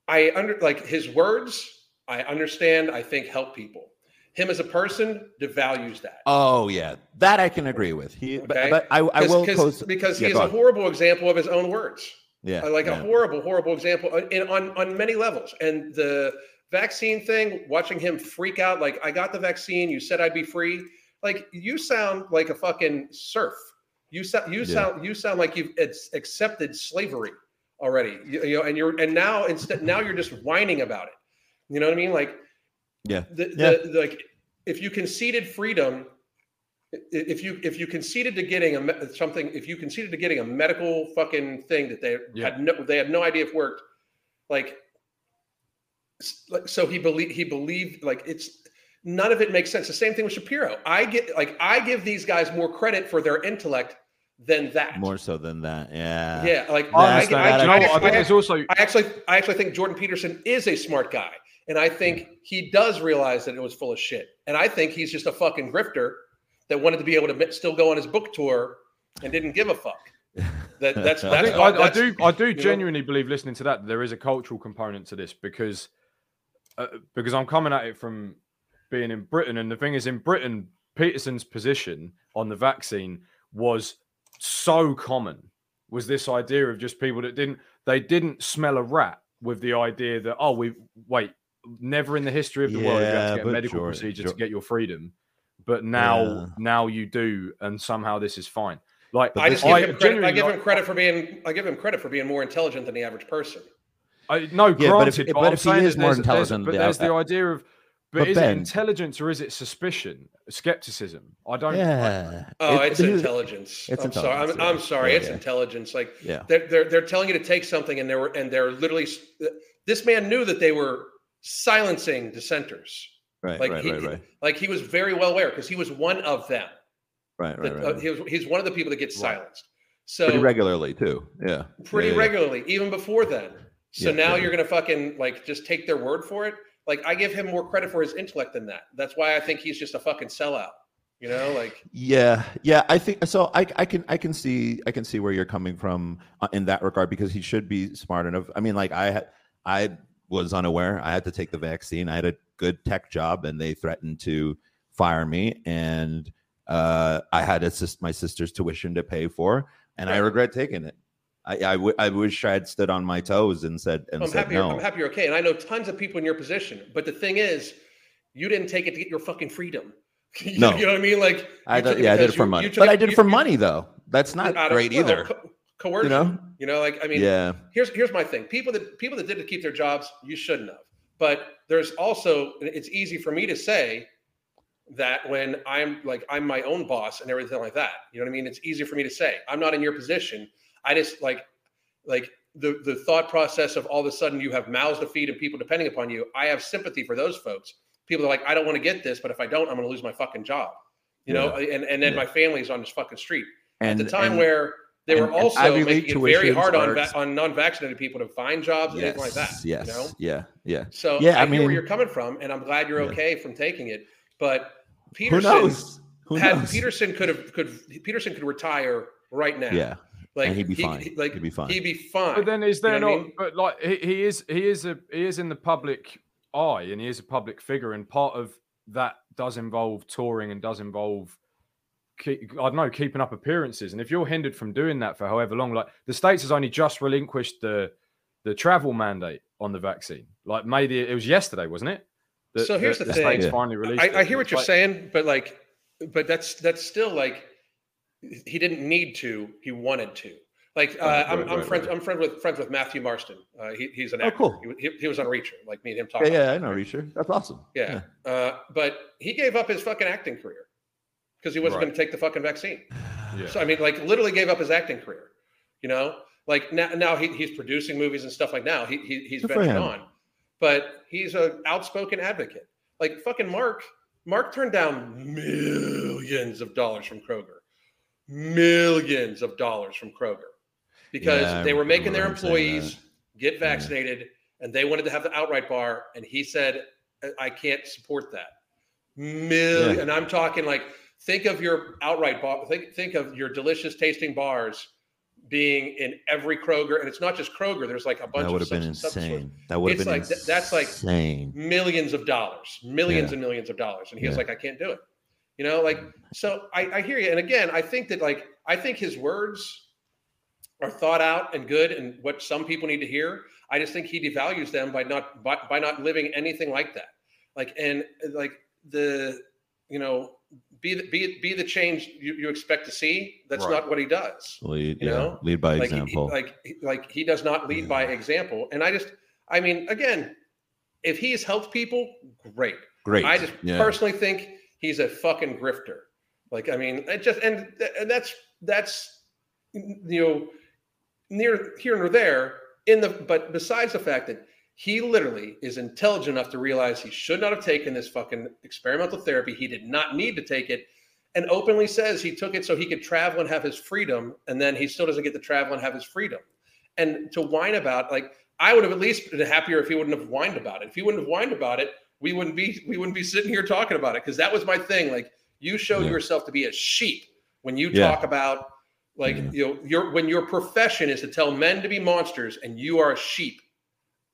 I under like his words. I understand. I think help people him as a person devalues that. Oh yeah, that I can agree with. He, okay? but, but I, I will post, because yeah, he is a horrible example of his own words. Yeah, like yeah. a horrible, horrible example uh, in, on on many levels. And the vaccine thing, watching him freak out, like I got the vaccine, you said I'd be free. Like you sound like a fucking serf. You sound you yeah. sound you sound like you've accepted slavery already. You, you know, and you're and now instead now you're just whining about it. You know what I mean? Like yeah. The, yeah. The, like if you conceded freedom, if you if you conceded to getting a something, if you conceded to getting a medical fucking thing that they yeah. had no they had no idea if worked, like so he believed he believed like it's none of it makes sense. The same thing with Shapiro. I get like I give these guys more credit for their intellect than that. More so than that, yeah. Yeah, like I, I, I, I, I, think it's also. I actually, I actually think Jordan Peterson is a smart guy. And I think he does realize that it was full of shit. And I think he's just a fucking grifter that wanted to be able to still go on his book tour and didn't give a fuck. That, that's, that's, I, think, I, I, do I do genuinely know? believe listening to that there is a cultural component to this because uh, because I'm coming at it from being in Britain and the thing is in Britain Peterson's position on the vaccine was so common was this idea of just people that didn't they didn't smell a rat with the idea that oh we wait never in the history of the yeah, world you have to get a medical George, procedure George. to get your freedom, but now yeah. now you do, and somehow this is fine. Like I just give, I, him, credit, I give him credit for being I give him credit for being more intelligent than the average person. I, no, yeah, granted, but if, but if he is more intelligent, but there's the idea of but, but is ben, it intelligence or is it suspicion, skepticism? I don't. Yeah. oh, it's intelligence. It's I'm intelligence, sorry. I'm, yeah. I'm sorry. Yeah, it's yeah. intelligence. Like yeah. They're, they're they're telling you to take something, and they were and they're literally. This man knew that they were silencing dissenters. Right. Like right, he, right, right. Like he was very well aware because he was one of them. Right. Right. right. Uh, he was, he's one of the people that gets right. silenced. So pretty regularly too. Yeah. Pretty regularly, even before then. So now you're gonna fucking like just take their word for it like I give him more credit for his intellect than that. That's why I think he's just a fucking sellout. You know, like yeah, yeah. I think so. I I can I can see I can see where you're coming from uh, in that regard because he should be smart enough. I mean, like I had I was unaware. I had to take the vaccine. I had a good tech job, and they threatened to fire me, and uh, I had to assist my sister's tuition to pay for, and right. I regret taking it. I, I, w- I wish I had stood on my toes and said and I'm said happy no. I'm happy you're okay. And I know tons of people in your position, but the thing is, you didn't take it to get your fucking freedom. you, no, you know what I mean? Like, I did, yeah, I did it for you, money, you but I did it for money though. That's not great of, either. Coercion, you know, you know, like I mean, yeah. Here's here's my thing: people that people that did to keep their jobs, you shouldn't have. But there's also it's easy for me to say that when I'm like I'm my own boss and everything like that. You know what I mean? It's easier for me to say. I'm not in your position. I just like like the the thought process of all of a sudden you have mouths to feed and people depending upon you. I have sympathy for those folks. People are like, I don't want to get this, but if I don't, I'm going to lose my fucking job. You yeah. know, and and then yeah. my family's on this fucking street. And, At the time and, where they were also making it very hard on va- on non-vaccinated people to find jobs and yes, anything like that. Yes. You know? Yeah. Yeah. So yeah, I, I mean, where you're coming from, and I'm glad you're yeah. okay from taking it. But Peterson Who knows? Who had knows? Peterson could have could Peterson could retire right now. Yeah. Like and he'd be he, fine. He, like he'd be fine. He'd be fine. But then is there you know not? I mean? But like he, he is he is a he is in the public eye and he is a public figure, and part of that does involve touring and does involve keep, I don't know keeping up appearances. And if you're hindered from doing that for however long, like the states has only just relinquished the the travel mandate on the vaccine. Like maybe it was yesterday, wasn't it? The, so here's the, the thing. Yeah. Finally released. I, I hear what you're like, saying, but like, but that's that's still like he didn't need to. He wanted to. Like uh, right, I'm, right, I'm right, friends. I'm friends with friends with Matthew Marsden. Uh, he, he's an oh, actor. Oh, cool. He, he, was on Reacher, like me and him talking. Yeah, yeah I know Reacher. That's awesome. Yeah, yeah. Uh, but he gave up his fucking acting career because he wasn't going to take the fucking vaccine. Yeah. So I mean, like literally gave up his acting career. You know, like now now he, he's producing movies and stuff like now. He, he he's ventured on, but he's an outspoken advocate. Like fucking Mark. Mark turned down millions of dollars from Kroger millions of dollars from Kroger because yeah, they were making their employees get vaccinated yeah. and they wanted to have the outright bar. And he said, I can't support that. Million. Yeah. And I'm talking like, think of your outright bar, think, think of your delicious tasting bars being in every Kroger, and it's not just Kroger. There's like a bunch. That would have been insane. That would have been like insane. that's like millions of dollars, millions yeah. and millions of dollars, and he yeah. was like, I can't do it. You know, like so I, I hear you. And again, I think that like I think his words are thought out and good and what some people need to hear. I just think he devalues them by not by, by not living anything like that. Like and like the you know be the, be be the change you, you expect to see. That's right. not what he does. Lead, you yeah. know, lead by like example. He, like like he does not lead yeah. by example. And I just, I mean, again, if he has helped people, great, great. I just yeah. personally think he's a fucking grifter. Like, I mean, it just and, and that's that's you know near here nor there in the but besides the fact that he literally is intelligent enough to realize he should not have taken this fucking experimental therapy. He did not need to take it and openly says he took it so he could travel and have his freedom. And then he still doesn't get to travel and have his freedom. And to whine about, like, I would have at least been happier if he wouldn't have whined about it. If he wouldn't have whined about it, we wouldn't be we wouldn't be sitting here talking about it because that was my thing. Like you showed yeah. yourself to be a sheep when you yeah. talk about like yeah. you know your when your profession is to tell men to be monsters and you are a sheep.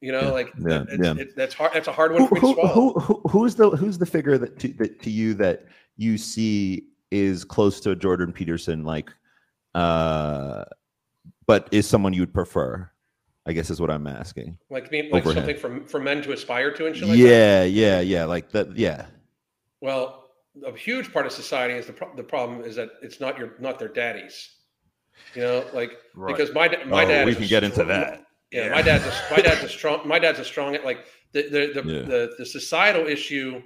You know, like yeah, yeah. It, that's hard. That's a hard one who, for me to swallow. Who, who, who's the who's the figure that to, that to you that you see is close to Jordan Peterson, like, uh, but is someone you would prefer? I guess is what I'm asking. Like mean like something for for men to aspire to and shit like yeah, that? yeah, yeah. Like that. Yeah. Well, a huge part of society is the pro- the problem is that it's not your not their daddies. You know, like right. because my my oh, dad. We can get into that. Yeah, yeah, my dad's a, my dad's a strong. My dad's a strong. Like the the the, yeah. the, the societal issue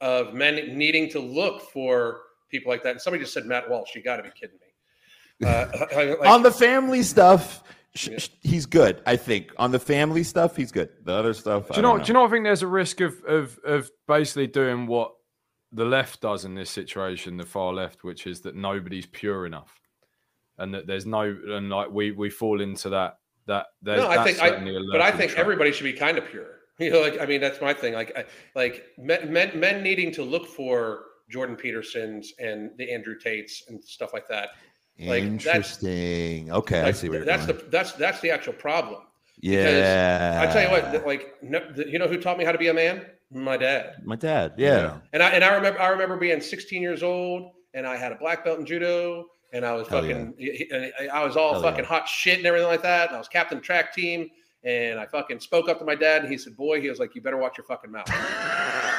of men needing to look for people like that. And somebody just said Matt Walsh. You got to be kidding me. Uh, like, On the family stuff, yeah. he's good. I think on the family stuff, he's good. The other stuff, do you know, know? Do you know? I think there's a risk of of of basically doing what the left does in this situation, the far left, which is that nobody's pure enough, and that there's no and like we we fall into that that. No, I think I, but I think everybody should be kind of pure. You know, like I mean, that's my thing. Like, I, like men, men men needing to look for Jordan Petersons and the Andrew Tates and stuff like that. Like Interesting. That's, okay, like, I see where that's going. the that's that's the actual problem. Yeah. I tell you what, like no, you know who taught me how to be a man? My dad. My dad. Yeah. And I and I remember I remember being 16 years old and I had a black belt in judo and I was Hell fucking yeah. I was all Hell fucking yeah. hot shit and everything like that. And I was captain of track team and I fucking spoke up to my dad and he said, "Boy," he was like, "You better watch your fucking mouth."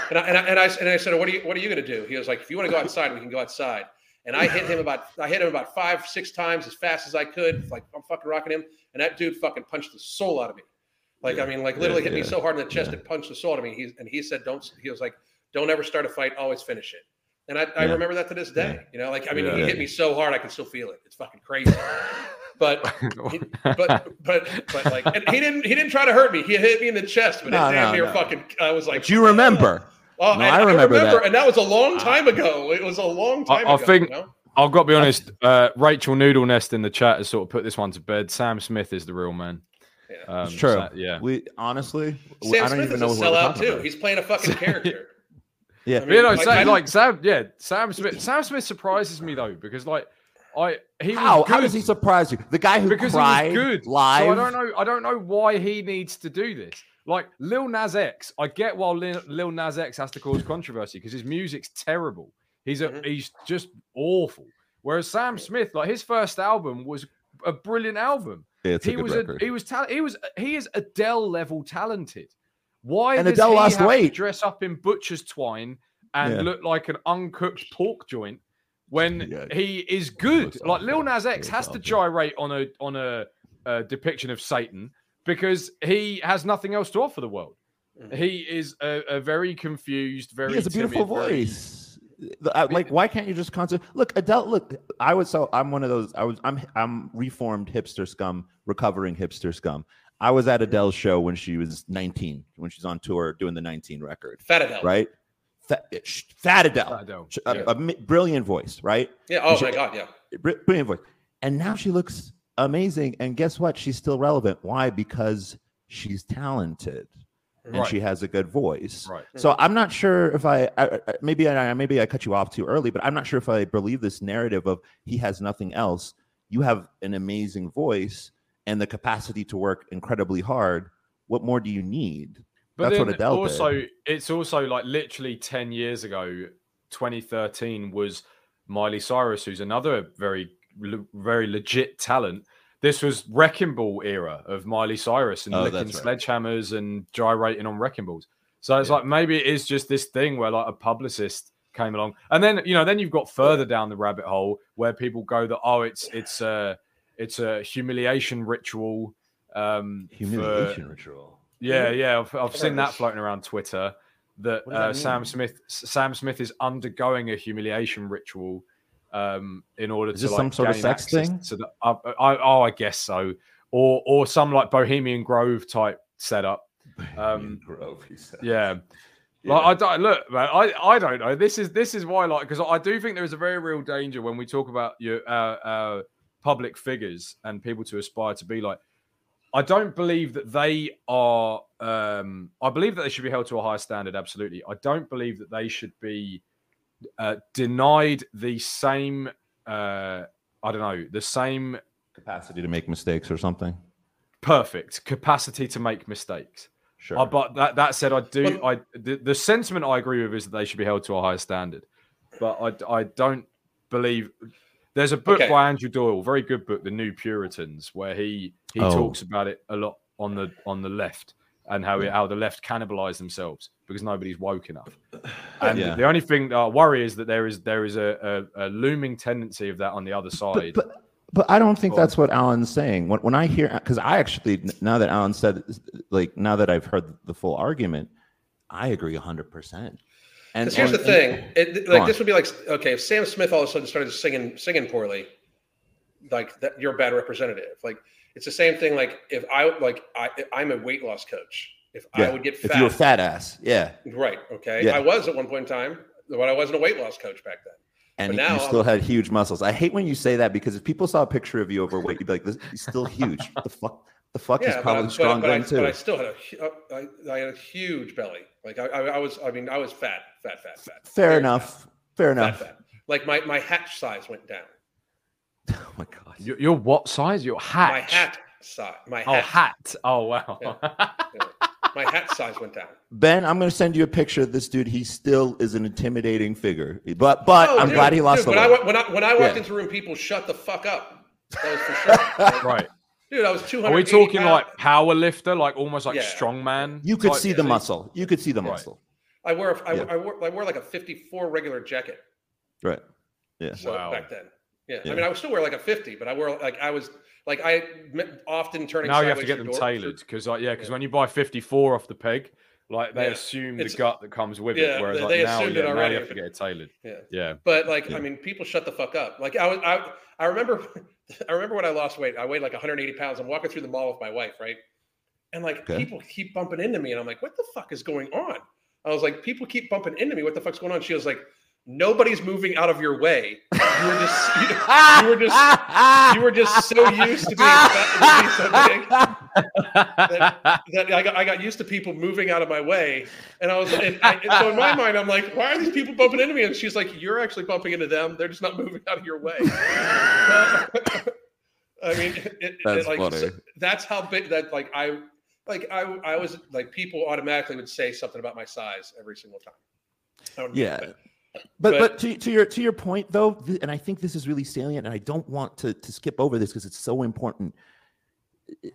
and, I, and, I, and I and I said, "What are you What are you going to do?" He was like, "If you want to go outside, we can go outside." And I hit him about I hit him about five six times as fast as I could, like I'm fucking rocking him, and that dude fucking punched the soul out of me. Like yeah. I mean, like literally hit me so hard in the chest it punched the soul out of me. He and he said, "Don't." He was like, "Don't ever start a fight. Always finish it." And I, I remember that to this day. You know, like I mean, he hit me so hard I can still feel it. It's fucking crazy. but, but but but like he didn't he didn't try to hurt me. He hit me in the chest, but no, it damn no, near no. fucking. I was like, but you remember? Oh, no, I, remember, I remember that. and that was a long time ago. It was a long time. I, I think. You know? I've got to be honest. Uh, Rachel Noodle Nest in the chat has sort of put this one to bed. Sam Smith is the real man. Yeah. Um, it's true. So, yeah. We honestly, Sam I don't Smith even know is a sellout too. About. He's playing a fucking character. Yeah. I mean, you know, like, Sam, like Sam, yeah, Sam Smith. Sam Smith surprises me though because like I he how how does he surprise you? The guy who because cried he was good live. So I don't know. I don't know why he needs to do this. Like Lil Nas X, I get why Lil, Lil Nas X has to cause controversy because his music's terrible. He's a mm-hmm. he's just awful. Whereas Sam Smith, like his first album was a brilliant album. Yeah, he was a, he was ta- he was he is Adele level talented. Why and does Adele he lost have weight. to dress up in butcher's twine and yeah. look like an uncooked pork joint when yeah. he is good? Like Lil Nas X has to gyrate on a on a, a, depiction of Satan because he has nothing else to offer the world. Mm-hmm. He is a, a, very confused, very. He has a beautiful timid, voice. Very, like why can't you just concentrate look Adele. look i was so i'm one of those i was i'm i'm reformed hipster scum recovering hipster scum i was at adele's show when she was 19 when she's on tour doing the 19 record fat adele right fat, eh, fat adele, fat adele. A, yeah. a, a, brilliant voice right yeah oh she, my god yeah brilliant voice and now she looks amazing and guess what she's still relevant why because she's talented and right. she has a good voice. Right. So I'm not sure if I, I maybe I maybe I cut you off too early, but I'm not sure if I believe this narrative of he has nothing else. You have an amazing voice and the capacity to work incredibly hard. What more do you need? But That's what Adele also did. it's also like literally 10 years ago, 2013 was Miley Cyrus, who's another very very legit talent this was Wrecking Ball era of Miley Cyrus and oh, licking sledgehammers right. and gyrating on wrecking balls. So it's yeah. like maybe it is just this thing where like a publicist came along, and then you know then you've got further down the rabbit hole where people go that oh it's it's a it's a humiliation ritual. Um, humiliation for, ritual. Yeah, yeah, I've, I've seen that floating around Twitter. That, uh, that Sam Smith Sam Smith is undergoing a humiliation ritual um, in order Is to this like, some sort of sex thing. To the, uh, I, oh, I guess so, or or some like Bohemian Grove type setup. Um, Grove. Yeah. Yeah. Like I don't look, man. I, I don't know. This is this is why, like, because I do think there is a very real danger when we talk about your uh, uh, public figures and people to aspire to be like. I don't believe that they are. Um, I believe that they should be held to a higher standard. Absolutely. I don't believe that they should be uh, denied the same, uh, I don't know, the same capacity to make mistakes or something. Perfect capacity to make mistakes. Sure. Uh, but that, that said, I do. I the, the sentiment I agree with is that they should be held to a higher standard. But I, I don't believe there's a book okay. by Andrew Doyle, very good book, The New Puritans, where he he oh. talks about it a lot on the on the left and how how the left cannibalize themselves because nobody's woke enough. And yeah. the only thing that I worry is that there is there is a, a, a looming tendency of that on the other side. But, but, but I don't think that's what Alan's saying. When, when I hear, because I actually, now that Alan said, like, now that I've heard the full argument, I agree 100%. And here's the thing, it, like this would be like okay, if Sam Smith all of a sudden started singing singing poorly, like that, you're a bad representative. Like it's the same thing. Like if I like I I'm a weight loss coach. If yeah. I would get fat, if you're a fat ass, yeah, right, okay. Yeah. I was at one point in time, but I wasn't a weight loss coach back then. And now you still had huge muscles. I hate when you say that because if people saw a picture of you overweight, you'd be like, "This is still huge." what the fuck? The fuck yeah, is probably but, strong but, but I, too. But I still had a, I, I had a huge belly. Like I, I, I, was, I mean, I was fat, fat, fat, fat. Fair enough. Fat. Fair enough. Fat, fat. Like my my hatch size went down. Oh my god. Your, your what size? Your hat. My hat size. My oh, hat. Oh hat. Oh wow. Yeah. Yeah. My hat size went down. Ben, I'm going to send you a picture of this dude. He still is an intimidating figure, but but oh, I'm dude, glad he lost dude, the weight. I, when I when I walked yeah. into the room, people shut the fuck up. That was for sure. right. Dude, I was 200. Are we talking pounds. like power lifter, like almost like yeah. strongman? You could see the muscle. You could see the right. muscle. I wear, a, I, yeah. I, wore, I wore like a 54 regular jacket. Right. Yeah. So wow. back then. Yeah. yeah. I mean, I would still wear like a 50, but I wore like I was like I often turning. Now you have to get them tailored because like yeah, because when you buy 54 off the peg, like they assume the gut that comes with it, whereas like now, yeah, now you have to get it tailored. Yeah. Yeah. But like, I mean, people shut the fuck up. Like I was, I, I remember I remember when I lost weight, I weighed like 180 pounds. I'm walking through the mall with my wife, right? And like okay. people keep bumping into me, and I'm like, what the fuck is going on? I was like, people keep bumping into me. What the fuck's going on? She was like, nobody's moving out of your way. You were just you, you were just you were just so used to being, to being so big that, that, I got I got used to people moving out of my way. And I was and, I, and so in my mind, I'm like, why are these people bumping into me? And she's like, you're actually bumping into them. They're just not moving out of your way. I mean, it, that's it, like so that's how big that like I like I I was like people automatically would say something about my size every single time. Yeah. But, but, but to, to your to your point though, th- and I think this is really salient, and I don't want to to skip over this because it's so important.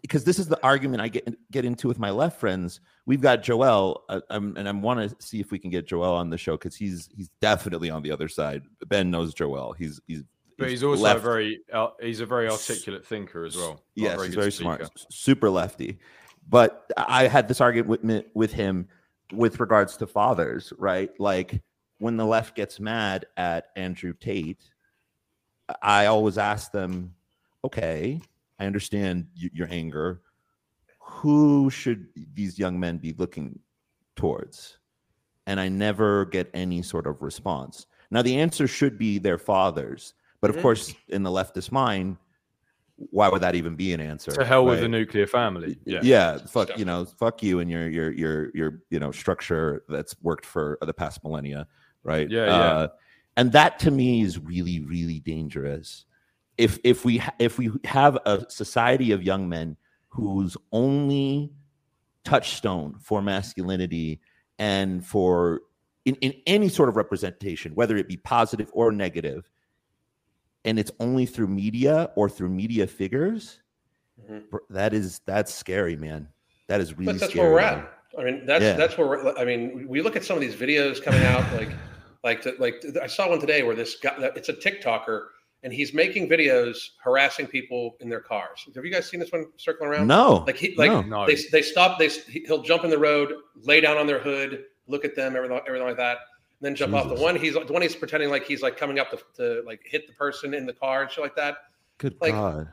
Because this is the argument I get get into with my left friends. We've got Joel, uh, I'm, and I want to see if we can get Joel on the show because he's he's definitely on the other side. Ben knows Joel. He's he's but he's also left. very uh, he's a very articulate thinker as well. Yes, very he's very speaker. smart, super lefty. But I had this argument with, with him with regards to fathers, right? Like when the left gets mad at Andrew Tate, I always ask them, okay, I understand your anger. Who should these young men be looking towards? And I never get any sort of response. Now, the answer should be their fathers. But of course, in the leftist mind, why would that even be an answer? To hell right? with the nuclear family. Yeah. Yeah. Fuck, you know, fuck you and your your your your you know structure that's worked for the past millennia right? Yeah, uh, yeah. And that to me is really, really dangerous. If if we if we have a society of young men whose only touchstone for masculinity and for in, in any sort of representation, whether it be positive or negative, and it's only through media or through media figures, mm-hmm. that is that's scary, man. That is really. But that's scary, where we're at. I mean, that's yeah. that's where we're, I mean, we look at some of these videos coming out, like like, to, like I saw one today where this guy, it's a TikToker, and he's making videos harassing people in their cars. Have you guys seen this one circling around? No. Like he, like no. they they stop. They he'll jump in the road, lay down on their hood, look at them, everything, everything like that, and then jump Jesus. off. The one he's the one he's pretending like he's like coming up to, to like hit the person in the car and shit like that. Good like, God.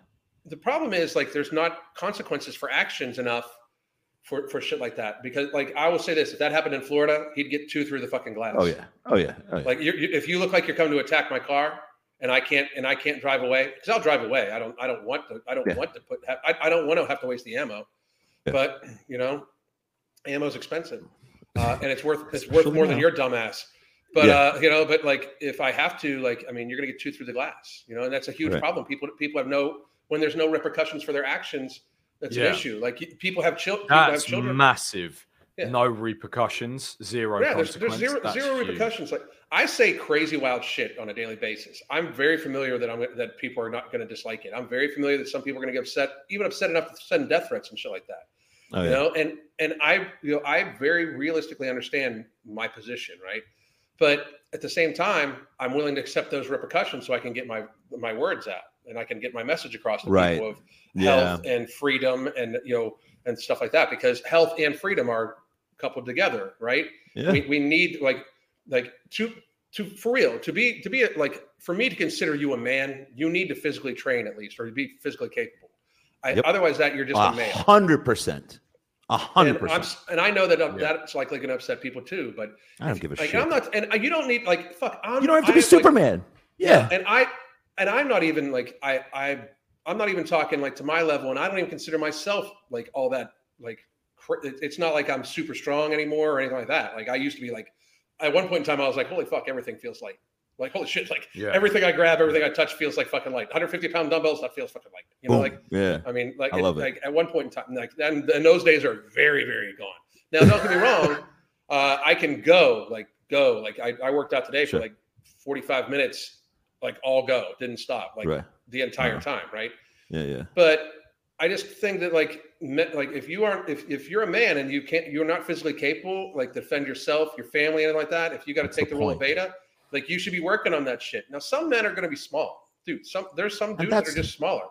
The problem is like there's not consequences for actions enough for for shit like that. Because like I will say this, if that happened in Florida, he'd get two through the fucking glass. Oh yeah, oh yeah. Oh, yeah. Like you, if you look like you're coming to attack my car, and I can't and I can't drive away because I'll drive away. I don't I don't want to I don't yeah. want to put I, I don't want to have to waste the ammo. Yeah. But you know, ammo's expensive, uh, and it's worth it's worth more than your dumbass. But yeah. uh, you know, but like if I have to, like I mean, you're gonna get two through the glass. You know, and that's a huge right. problem. People people have no when there's no repercussions for their actions that's yeah. an issue. Like people have, chil- people That's have children. massive. Yeah. No repercussions, zero. Yeah, there's, there's zero, zero repercussions. Like I say crazy wild shit on a daily basis. I'm very familiar that I'm that people are not going to dislike it. I'm very familiar that some people are going to get upset, even upset enough to send death threats and shit like that. Oh, yeah. You know, and and I you know I very realistically understand my position, right? But at the same time, I'm willing to accept those repercussions so I can get my my words out and I can get my message across to right. people of health yeah. and freedom and you know and stuff like that because health and freedom are coupled together, right? Yeah. We, we need like like to to for real to be to be a, like for me to consider you a man, you need to physically train at least or to be physically capable. I, yep. Otherwise, that you're just a, a. Hundred percent. A hundred percent. And I know that yeah. that's likely going to upset people too. But I don't give a like, shit. I'm not, and you don't need like fuck. I'm, you don't have to be I'm Superman. Like, yeah. And I and I'm not even like I I I'm not even talking like to my level, and I don't even consider myself like all that like. It's not like I'm super strong anymore or anything like that. Like I used to be like at one point in time, I was like, holy fuck, everything feels light. Like holy shit, like yeah. everything I grab, everything I touch feels like fucking light. 150 pound dumbbells, that feels fucking light. You know, Boom. like yeah. I mean, like I love it, like at one point in time, like and, and those days are very, very gone. Now, don't get me wrong, uh, I can go like go like I, I worked out today sure. for like 45 minutes, like all go, didn't stop, like right. the entire uh-huh. time, right? Yeah, yeah. But I just think that like like if you aren't if, if you're a man and you can't you're not physically capable like defend yourself your family and like that if you got to take the, the role of beta like you should be working on that shit now some men are going to be small dude some there's some dudes that are just smaller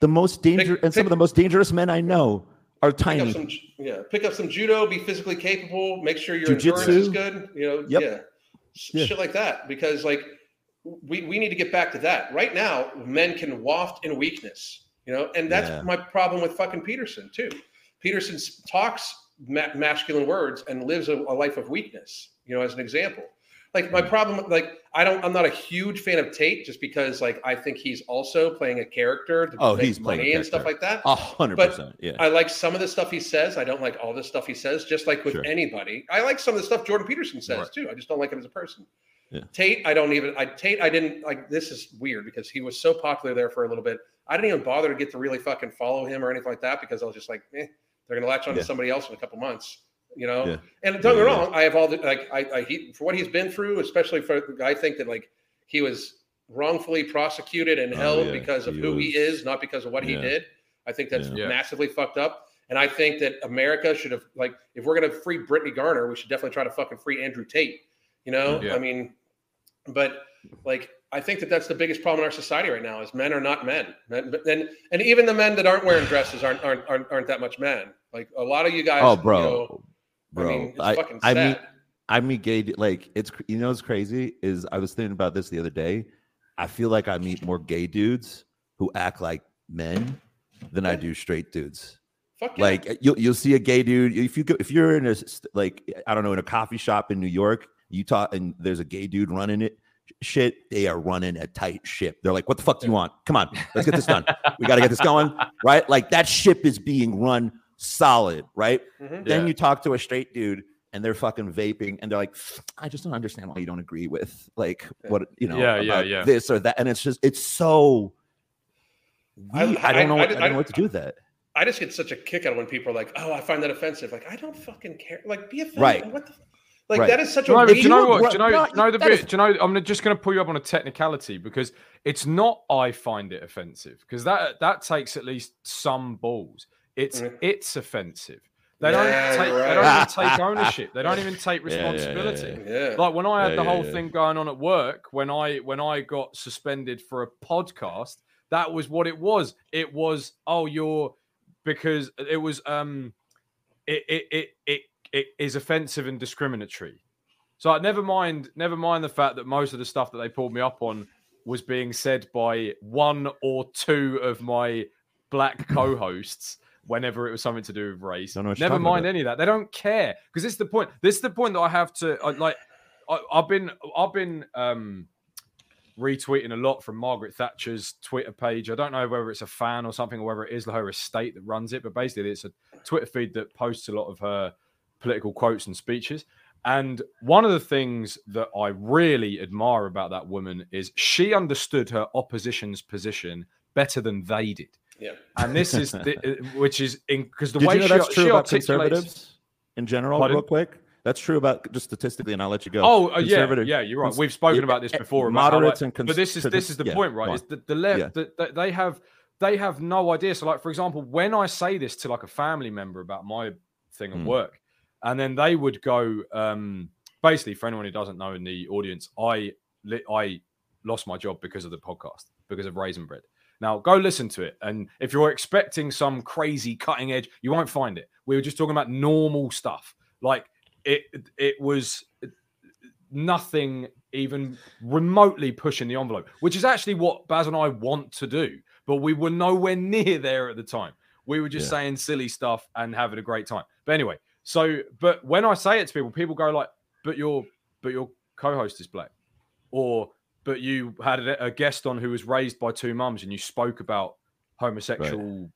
the most dangerous and some of the most dangerous men I know are tiny pick some, yeah pick up some judo be physically capable make sure your Jiu-jitsu. endurance is good you know yep. yeah. yeah shit like that because like we, we need to get back to that right now men can waft in weakness you know, and that's yeah. my problem with fucking Peterson too. Peterson talks ma- masculine words and lives a, a, life of weakness. You know, as an example. Like my problem, like I don't, I'm not a huge fan of Tate just because, like, I think he's also playing a character to oh, he's money and stuff like that. A hundred percent, yeah. I like some of the stuff he says. I don't like all the stuff he says. Just like with sure. anybody, I like some of the stuff Jordan Peterson says right. too. I just don't like him as a person. Yeah. Tate, I don't even. I Tate, I didn't like. This is weird because he was so popular there for a little bit. I didn't even bother to get to really fucking follow him or anything like that because I was just like, eh, they're gonna latch on yeah. to somebody else in a couple months, you know. Yeah. And don't get me wrong, I have all the like I, I he, for what he's been through, especially for I think that like he was wrongfully prosecuted and oh, held oh, because of he who was, he is, not because of what he did. I think that's massively fucked up. And I think that America should have like if we're gonna free Brittney Griner, we should definitely try to fucking free Andrew Tate. You know, I mean, but like I think that that's the biggest problem in our society right now is men are not men. men and and even the men that aren't wearing dresses aren't aren't aren't, aren't that much men. Like a lot of you guys. Oh, bro, you know, bro. I mean, I, I mean, I meet gay. Like it's you know what's crazy is I was thinking about this the other day. I feel like I meet more gay dudes who act like men than I do straight dudes. Yeah. Like you'll you'll see a gay dude if you go if you're in a like I don't know in a coffee shop in New York, you talk and there's a gay dude running it shit, they are running a tight ship. They're like, what the fuck do you want? Come on, let's get this done. we got to get this going, right? Like that ship is being run solid, right? Mm-hmm. Then yeah. you talk to a straight dude and they're fucking vaping and they're like, I just don't understand why you don't agree with like what you know, yeah, yeah, yeah. this or that. And it's just it's so I, I, don't know what, I, I, don't know what to do with that. I just get such a kick out when people are like, "Oh, I find that offensive." Like, I don't fucking care. Like, be offended. Right. What the like right. that is such do a. do you know what? Do you know? do you know the bit? Is... Do you know? I'm just going to pull you up on a technicality because it's not. I find it offensive because that that takes at least some balls. It's mm. it's offensive. They don't yeah, take. Right. They don't even take ownership. They don't even take responsibility. Yeah, yeah, like when I had the whole thing going on at work, when I when I got suspended for a podcast, that was what it was. It was oh you're because it was um it it it, it it is offensive and discriminatory. So never mind, never mind the fact that most of the stuff that they pulled me up on was being said by one or two of my black co-hosts whenever it was something to do with race. Never mind any of that. They don't care because this is the point. This is the point that I have to I, like. I, have been I've been um, retweeting a lot from Margaret Thatcher's Twitter page. I don't know whether it's a fan or something or whether it is her estate that runs it, but basically it's a Twitter feed that posts a lot of her political quotes and speeches. And one of the things that I really admire about that woman is she understood her opposition's position better than they did. Yeah. And this is the, uh, which is because the did way you know she, that's true about conservatives in general, Pardon? real quick. That's true about just statistically, and I'll let you go. Oh, uh, yeah, yeah, you're right. We've spoken yeah, about this before. Moderates about and cons- but this is this is the yeah, point, right? Is that the left yeah. that they have they have no idea. So, like for example, when I say this to like a family member about my thing at mm. work, and then they would go, um, basically, for anyone who doesn't know in the audience, I I lost my job because of the podcast, because of Raisin Bread. Now, go listen to it. And if you're expecting some crazy cutting edge, you won't find it. We were just talking about normal stuff. Like it, it was nothing even remotely pushing the envelope, which is actually what Baz and I want to do. But we were nowhere near there at the time. We were just yeah. saying silly stuff and having a great time. But anyway, so but when I say it to people, people go like, "But your but your co-host is black," or but you had a, guest on who was raised by two mums and you spoke about homosexual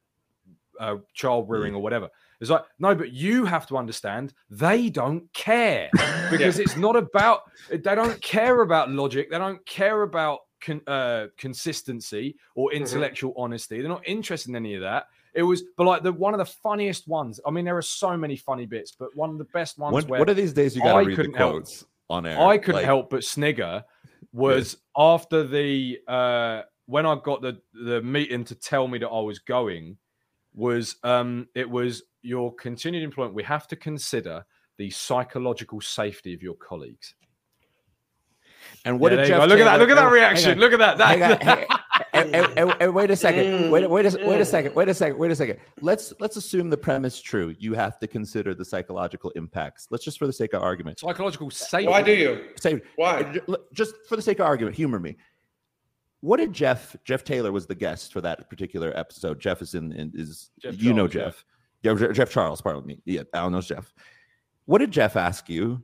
right. uh, child rearing yeah. or whatever. It's like, no, but you have to understand they don't care because yeah. it's not about, they don't care about logic. They don't care about con, uh, consistency or mm-hmm. intellectual mm-hmm. honesty. They're not interested in any of that. It was, but like the one of the funniest ones. I mean, there are so many funny bits, but one of the best ones. When, where what are these days you got to read the quotes help, on air? I couldn't like... help but snigger was after the uh, when I got the the meeting to tell me that I was going was um, it was your continued employment. We have to consider the psychological safety of your colleagues. And what yeah, did Jeff look at that? Look at that reaction. Look at that. that and, and, and, wait a second. Wait, wait, a, wait a mm. second. Wait a second. Wait a second. Let's let's assume the premise true. You have to consider the psychological impacts. Let's just for the sake of argument. Psychological uh, safety. Why do you? Safety. Why? Uh, just for the sake of argument, humor me. What did Jeff? Jeff Taylor was the guest for that particular episode. Jeff is in, in is Jeff you Charles, know Jeff. Yeah. yeah, Jeff Charles. Pardon me. Yeah, Alan knows Jeff. What did Jeff ask you,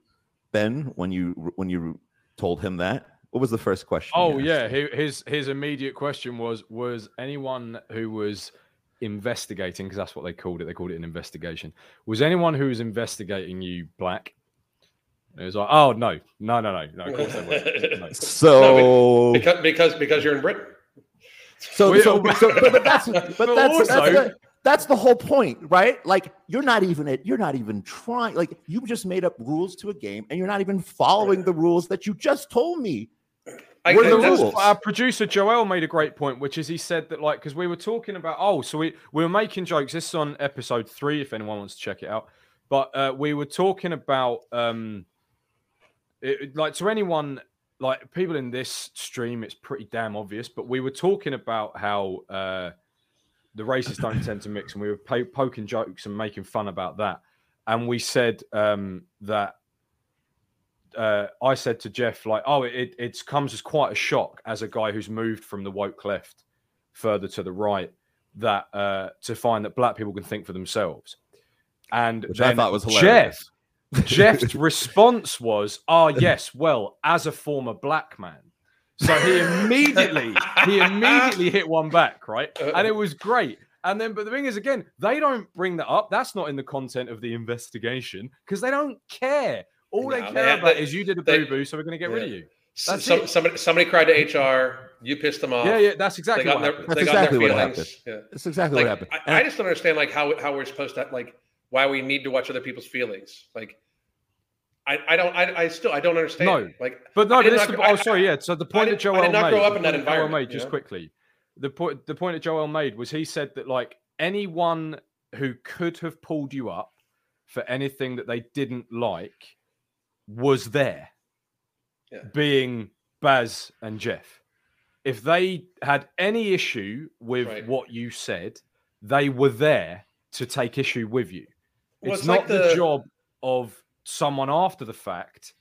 Ben, when you when you told him that? What was the first question? Oh yeah, his his immediate question was was anyone who was investigating because that's what they called it. They called it an investigation. Was anyone who was investigating you black? And it was like, oh no, no, no, no, no. Of course they weren't. No. So no, because because because you're in Britain. So, so, so but, but, that's but, but that's, also, that's, the, that's the whole point, right? Like you're not even it, you're not even trying. Like you just made up rules to a game, and you're not even following the rules that you just told me I, what are the rules? Our producer Joel made a great point, which is he said that like because we were talking about oh, so we we were making jokes. This is on episode three, if anyone wants to check it out. But uh, we were talking about um, it, like to anyone like people in this stream, it's pretty damn obvious. But we were talking about how uh, the races don't tend to mix, and we were po- poking jokes and making fun about that. And we said um, that uh, I said to Jeff, like, oh, it it comes as quite a shock as a guy who's moved from the woke left further to the right that uh, to find that black people can think for themselves. And Which then I thought was hilarious. Jeff, Jeff's response was, "Oh yes, well, as a former black man." So he immediately he immediately hit one back, right? And it was great. And then, but the thing is, again, they don't bring that up. That's not in the content of the investigation because they don't care. All they care about they, is you did a boo boo, so we're going to get yeah. rid of you. That's Some, somebody, somebody cried to HR. You pissed them off. Yeah, yeah, that's exactly what their, happened. That's exactly what happened. Yeah. That's exactly like, what happened. I, I, just don't understand like how how we're supposed to like why we need to watch other people's feelings. Like, I, I don't I, I still I don't understand. No, like, but no, but this the, oh sorry, yeah. So the point that Joel I did not made, grow up in that environment. Made, just quickly, the point the point that Joel made was he said that like anyone who could have pulled you up for anything that they didn't like was there, yeah. being Baz and Jeff. If they had any issue with right. what you said, they were there to take issue with you. Well, it's, it's, not like the... the job of someone after the fact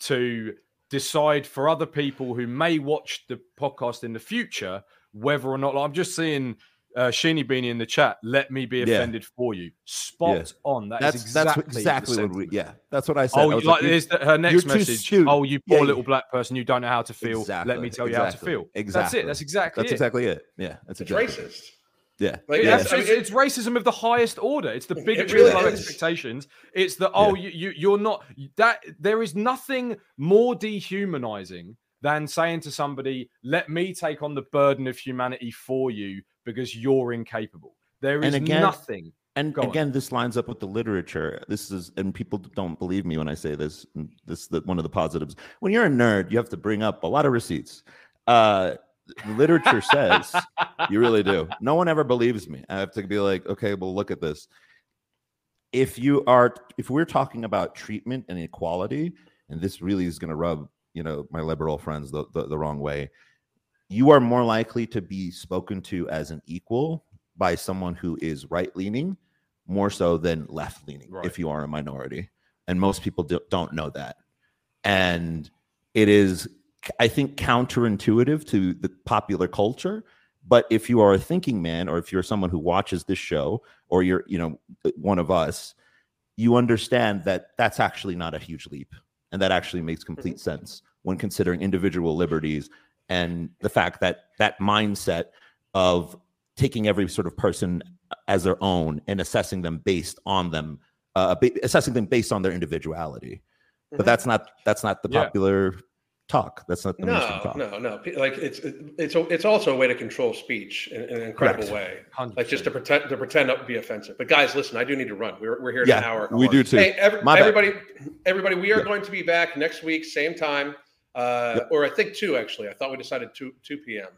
to decide for other people who may watch the podcast in the future whether or not like, I'm just seeing uh, Sheeny Beanie in the chat, let me be offended yeah. for you. Spot yeah. on. That that's, exactly that's exactly what we. Yeah, that's what I said. Oh, I like, like is her next message? Oh, you poor yeah, little black person, you don't know how to feel. Exactly, let me tell you exactly, how to feel. Exactly. That's it. That's exactly. That's it. exactly it. Yeah, that's it's exactly racist. Yeah. Like, yeah. It's, it's, racism of the highest order. It's the bigotry really of low expectations. It's the oh, you, you you're not that. There is nothing more dehumanizing than saying to somebody, "Let me take on the burden of humanity for you." because you're incapable. There is again, nothing. And Go again, on. this lines up with the literature. This is, and people don't believe me when I say this. This is the, one of the positives. When you're a nerd, you have to bring up a lot of receipts. Uh, the literature says you really do. No one ever believes me. I have to be like, okay, well, look at this. If you are, if we're talking about treatment and equality, and this really is going to rub, you know, my liberal friends the, the, the wrong way, you are more likely to be spoken to as an equal by someone who is right leaning more so than left leaning right. if you are a minority. And most people do, don't know that. And it is I think, counterintuitive to the popular culture. But if you are a thinking man, or if you're someone who watches this show, or you're, you know, one of us, you understand that that's actually not a huge leap, and that actually makes complete mm-hmm. sense when considering individual liberties and the fact that that mindset of taking every sort of person as their own and assessing them based on them, uh, assessing them based on their individuality. Mm-hmm. But that's not that's not the popular talk. That's not the no, talk. No, no, Like it's it's it's also a way to control speech in, in an incredible Correct. way. 100%. Like just to pretend to pretend not to be offensive. But guys, listen, I do need to run. We're we're here in yeah, an hour. We do too. Hey, every, everybody, everybody, we are yeah. going to be back next week, same time, uh, yep. or I think two actually. I thought we decided two two p.m.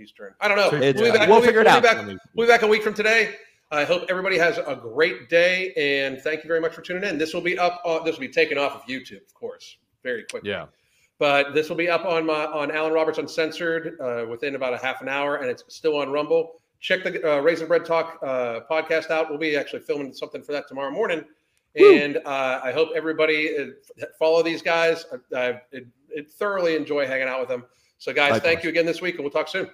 Eastern. I don't know. We'll, be back, we'll, figure it out. We'll be, back, we'll be back a week from today. I hope everybody has a great day, and thank you very much for tuning in. This will be up. Uh, this will be taken off of YouTube, of course, very quickly. Yeah. But this will be up on my on Alan Roberts Uncensored uh, within about a half an hour, and it's still on Rumble. Check the uh, Raisin Bread Talk uh, podcast out. We'll be actually filming something for that tomorrow morning, Woo! and uh, I hope everybody uh, follow these guys. I, I, I, thoroughly enjoy hanging out with them. So, guys, Likewise. thank you again this week, and we'll talk soon.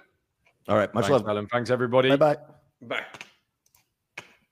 All right, much Thanks, love, Alan. Thanks, everybody. Bye bye. Bye.